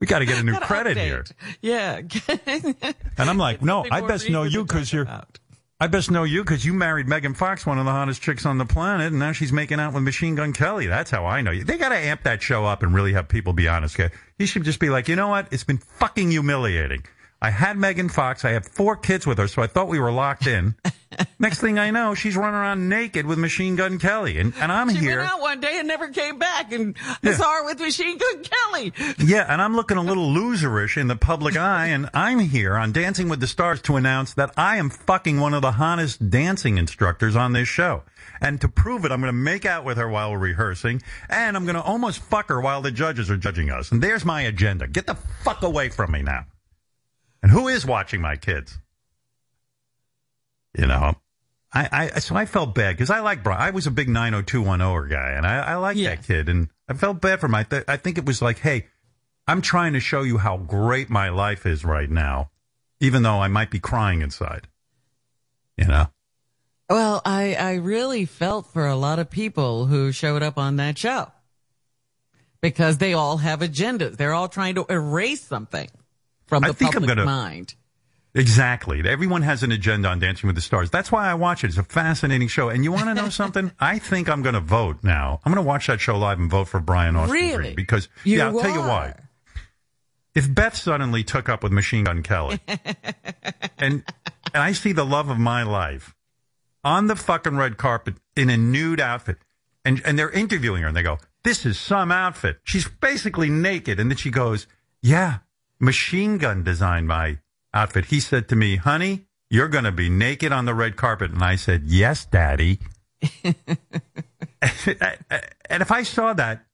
we gotta get a new credit update. here. Yeah. And I'm like, no, I best know you because you're, about. I best know you because you married Megan Fox, one of the hottest chicks on the planet, and now she's making out with Machine Gun Kelly. That's how I know you. They gotta amp that show up and really have people be honest. He should just be like, you know what? It's been fucking humiliating. I had Megan Fox. I have four kids with her, so I thought we were locked in. Next thing I know, she's running around naked with Machine Gun Kelly, and, and I'm She here. She went out one day and never came back, and I Yeah. saw her with Machine Gun Kelly. Yeah, and I'm looking a little loserish in the public eye, and I'm here on Dancing with the Stars to announce that I am fucking one of the hottest dancing instructors on this show. And to prove it, I'm going to make out with her while we're rehearsing, and I'm going to almost fuck her while the judges are judging us. And there's my agenda. Get the fuck away from me now. And who is watching my kids? You know, I, I so I felt bad because I like Brian. I was a big 90210 guy, and I, I like that kid, and I felt bad for my. Th- I think it was like, hey, I'm trying to show you how great my life is right now, even though I might be crying inside. You know, Well, I, I really felt for a lot of people who showed up on that show because they all have agendas. They're all trying to erase something from I the think I'm gonna- mind. exactly. Everyone has an agenda on Dancing with the Stars. That's why I watch it. It's a fascinating show. And you want to know something? I think I'm going to vote now. I'm going to watch that show live and vote for Brian Austin Really? Green because You yeah, I'll tell you why. If Beth suddenly took up with Machine Gun Kelly, and and I see the love of my life on the fucking red carpet in a nude outfit, and and they're interviewing her, and they go, "This is some outfit." She's basically naked, and then she goes, "Yeah, Machine Gun designed my outfit." He said to me, "Honey, you're going to be naked on the red carpet," and I said, "Yes, Daddy." and if I saw that.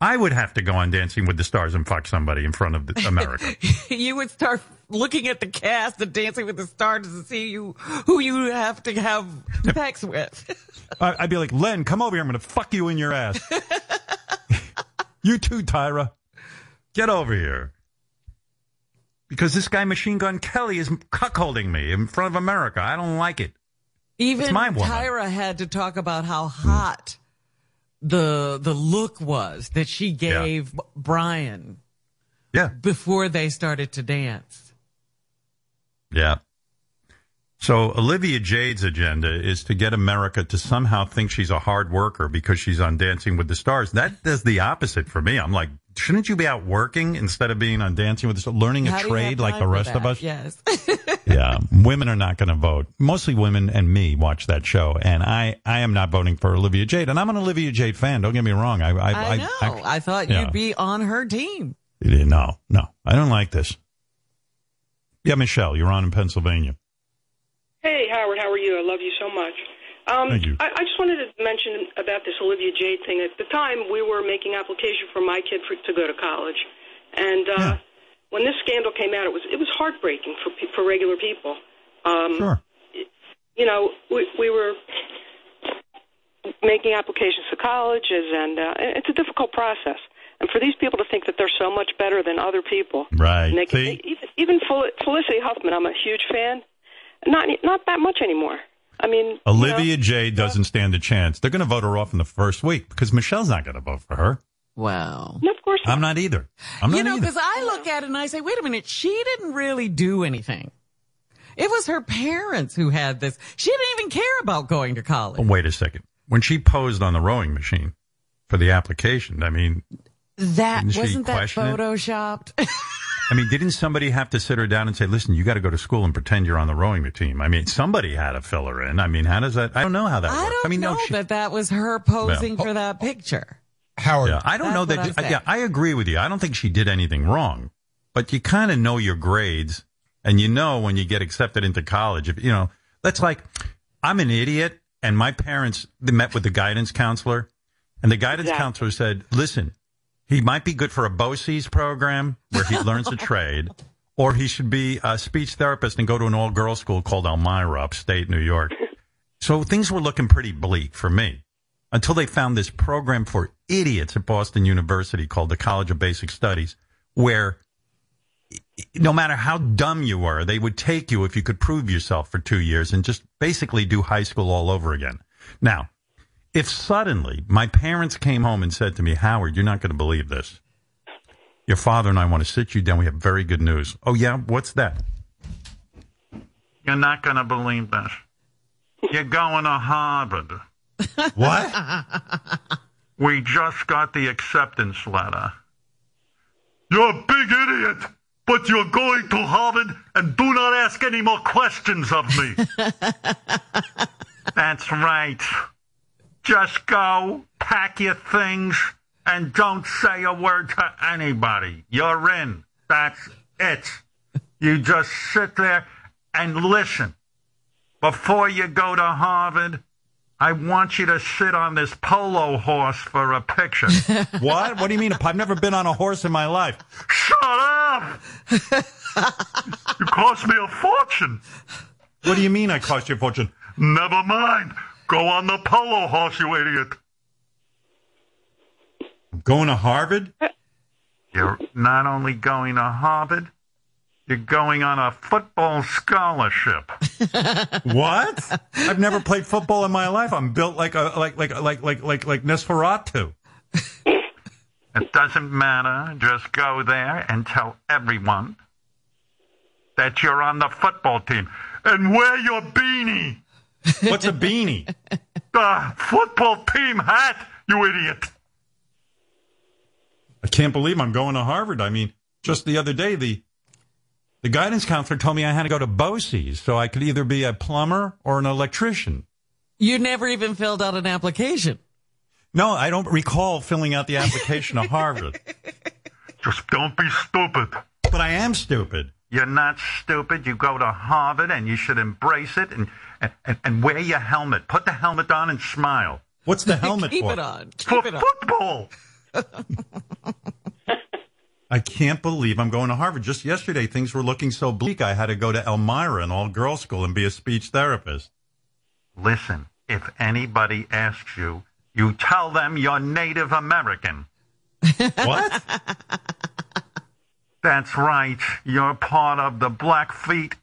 I would have to go on Dancing with the Stars and fuck somebody in front of the, America. you would start looking at the cast of Dancing with the Stars to see you who you have to have sex with. I'd be like, Len, come over here. I'm going to fuck you in your ass. you too, Tyra. Get over here. Because this guy, Machine Gun Kelly, is cuckolding me in front of America. I don't like it. Even It's my woman. Tyra had to talk about how hot the the look was that she gave Brian Yeah. before they started to dance. Yeah. So Olivia Jade's agenda is to get America to somehow think she's a hard worker because she's on Dancing with the Stars. That does the opposite for me. I'm like, shouldn't you be out working instead of being on Dancing with the Stars, learning How a do you have trade like the for rest of us? Yes. yeah, women are not going to vote. Mostly women and me watch that show, and I, I am not voting for Olivia Jade. And I'm an Olivia Jade fan. Don't get me wrong. I, I, I know. act- I thought yeah. you'd be on her team. No, no, I don't like this. Yeah, Michelle, you're on in Pennsylvania. Hey, Howard, how are you? I love you so much. Um, Thank you. I, I just wanted to mention about this Olivia Jade thing. At the time, we were making application for my kid for, to go to college, and uh, when this scandal came out, it was it was heartbreaking for for regular people. Um, Sure. You know, we, we were making applications to colleges, and uh, it's a difficult process. And for these people to think that they're so much better than other people, Right. and they can, See? even, even Fel- Felicity Huffman, I'm a huge fan. Not not that much anymore. I mean, Olivia Jade doesn't stand a chance. They're going to vote her off in the first week because Michelle's not going to vote for her. Wow. No, of course I'm not either. I'm you know, because I look at it and I say, wait a minute, she didn't really do anything. It was her parents who had this. She didn't even care about going to college. Oh, wait a second. When she posed on the rowing machine for the application, I mean, That Didn't wasn't that question it? photoshopped. I mean, didn't somebody have to sit her down and say, "Listen, you got to go to school and pretend you're on the rowing team"? I mean, somebody had to fill her in. I mean, how does that? I don't know how that I works. don't I mean, know no, she, that that was her posing Well, for that picture. Howard, yeah, I don't That's know that. I'm yeah, I agree with you. I don't think she did anything wrong, but you kind of know your grades, and you know when you get accepted into college. If you know, that's like, I'm an idiot, and my parents they met with the guidance counselor, and the guidance counselor said, "Listen, he might be good for a BOCES program where he learns a trade." Or he should be a speech therapist and go to an all girls school called Elmira, upstate New York. So things were looking pretty bleak for me until they found this program for idiots at Boston University called the College of Basic Studies, where no matter how dumb you were, they would take you if you could prove yourself for two years and just basically do high school all over again. Now, if suddenly my parents came home and said to me, Howard, you're not going to believe this. Your father and I want to sit you down. We have very good news. Oh, yeah? What's that? You're not going to believe this. You're going to Harvard. what? we just got the acceptance letter. You're a big idiot, but you're going to Harvard and do not ask any more questions of me. That's right. Just go, pack your things, and don't say a word to anybody. You're in. That's it. You just sit there and listen. Before you go to Harvard, I want you to sit on this polo horse for a picture. what? What do you mean? I've never been on a horse in my life. Shut up! you cost me a fortune. What do you mean I cost you a fortune? Never mind. Go on the polo horse, you idiot. I'm Going to Harvard? You're not only going to Harvard, you're going on a football scholarship. what? I've never played football in my life. I'm built like a like like like like like like Nosferatu. It doesn't matter. Just go there and tell everyone that you're on the football team and wear your beanie. What's a beanie? the football team hat, you idiot. I can't believe I'm going to Harvard. I mean, just the other day, the the guidance counselor told me I had to go to BOCES so I could either be a plumber or an electrician. You never even filled out an application. No, I don't recall filling out the application to Harvard. Just don't be stupid. But I am stupid. You're not stupid. You go to Harvard and you should embrace it and, and, and wear your helmet. Put the helmet on and smile. What's the helmet Keep for? it on. Keep for it on. football. I can't believe I'm going to Harvard. Just yesterday, things were looking so bleak. I had to go to Elmira, an all girls school, and be a speech therapist. Listen, if anybody asks you, you tell them you're Native American. what? That's right. You're part of the Blackfeet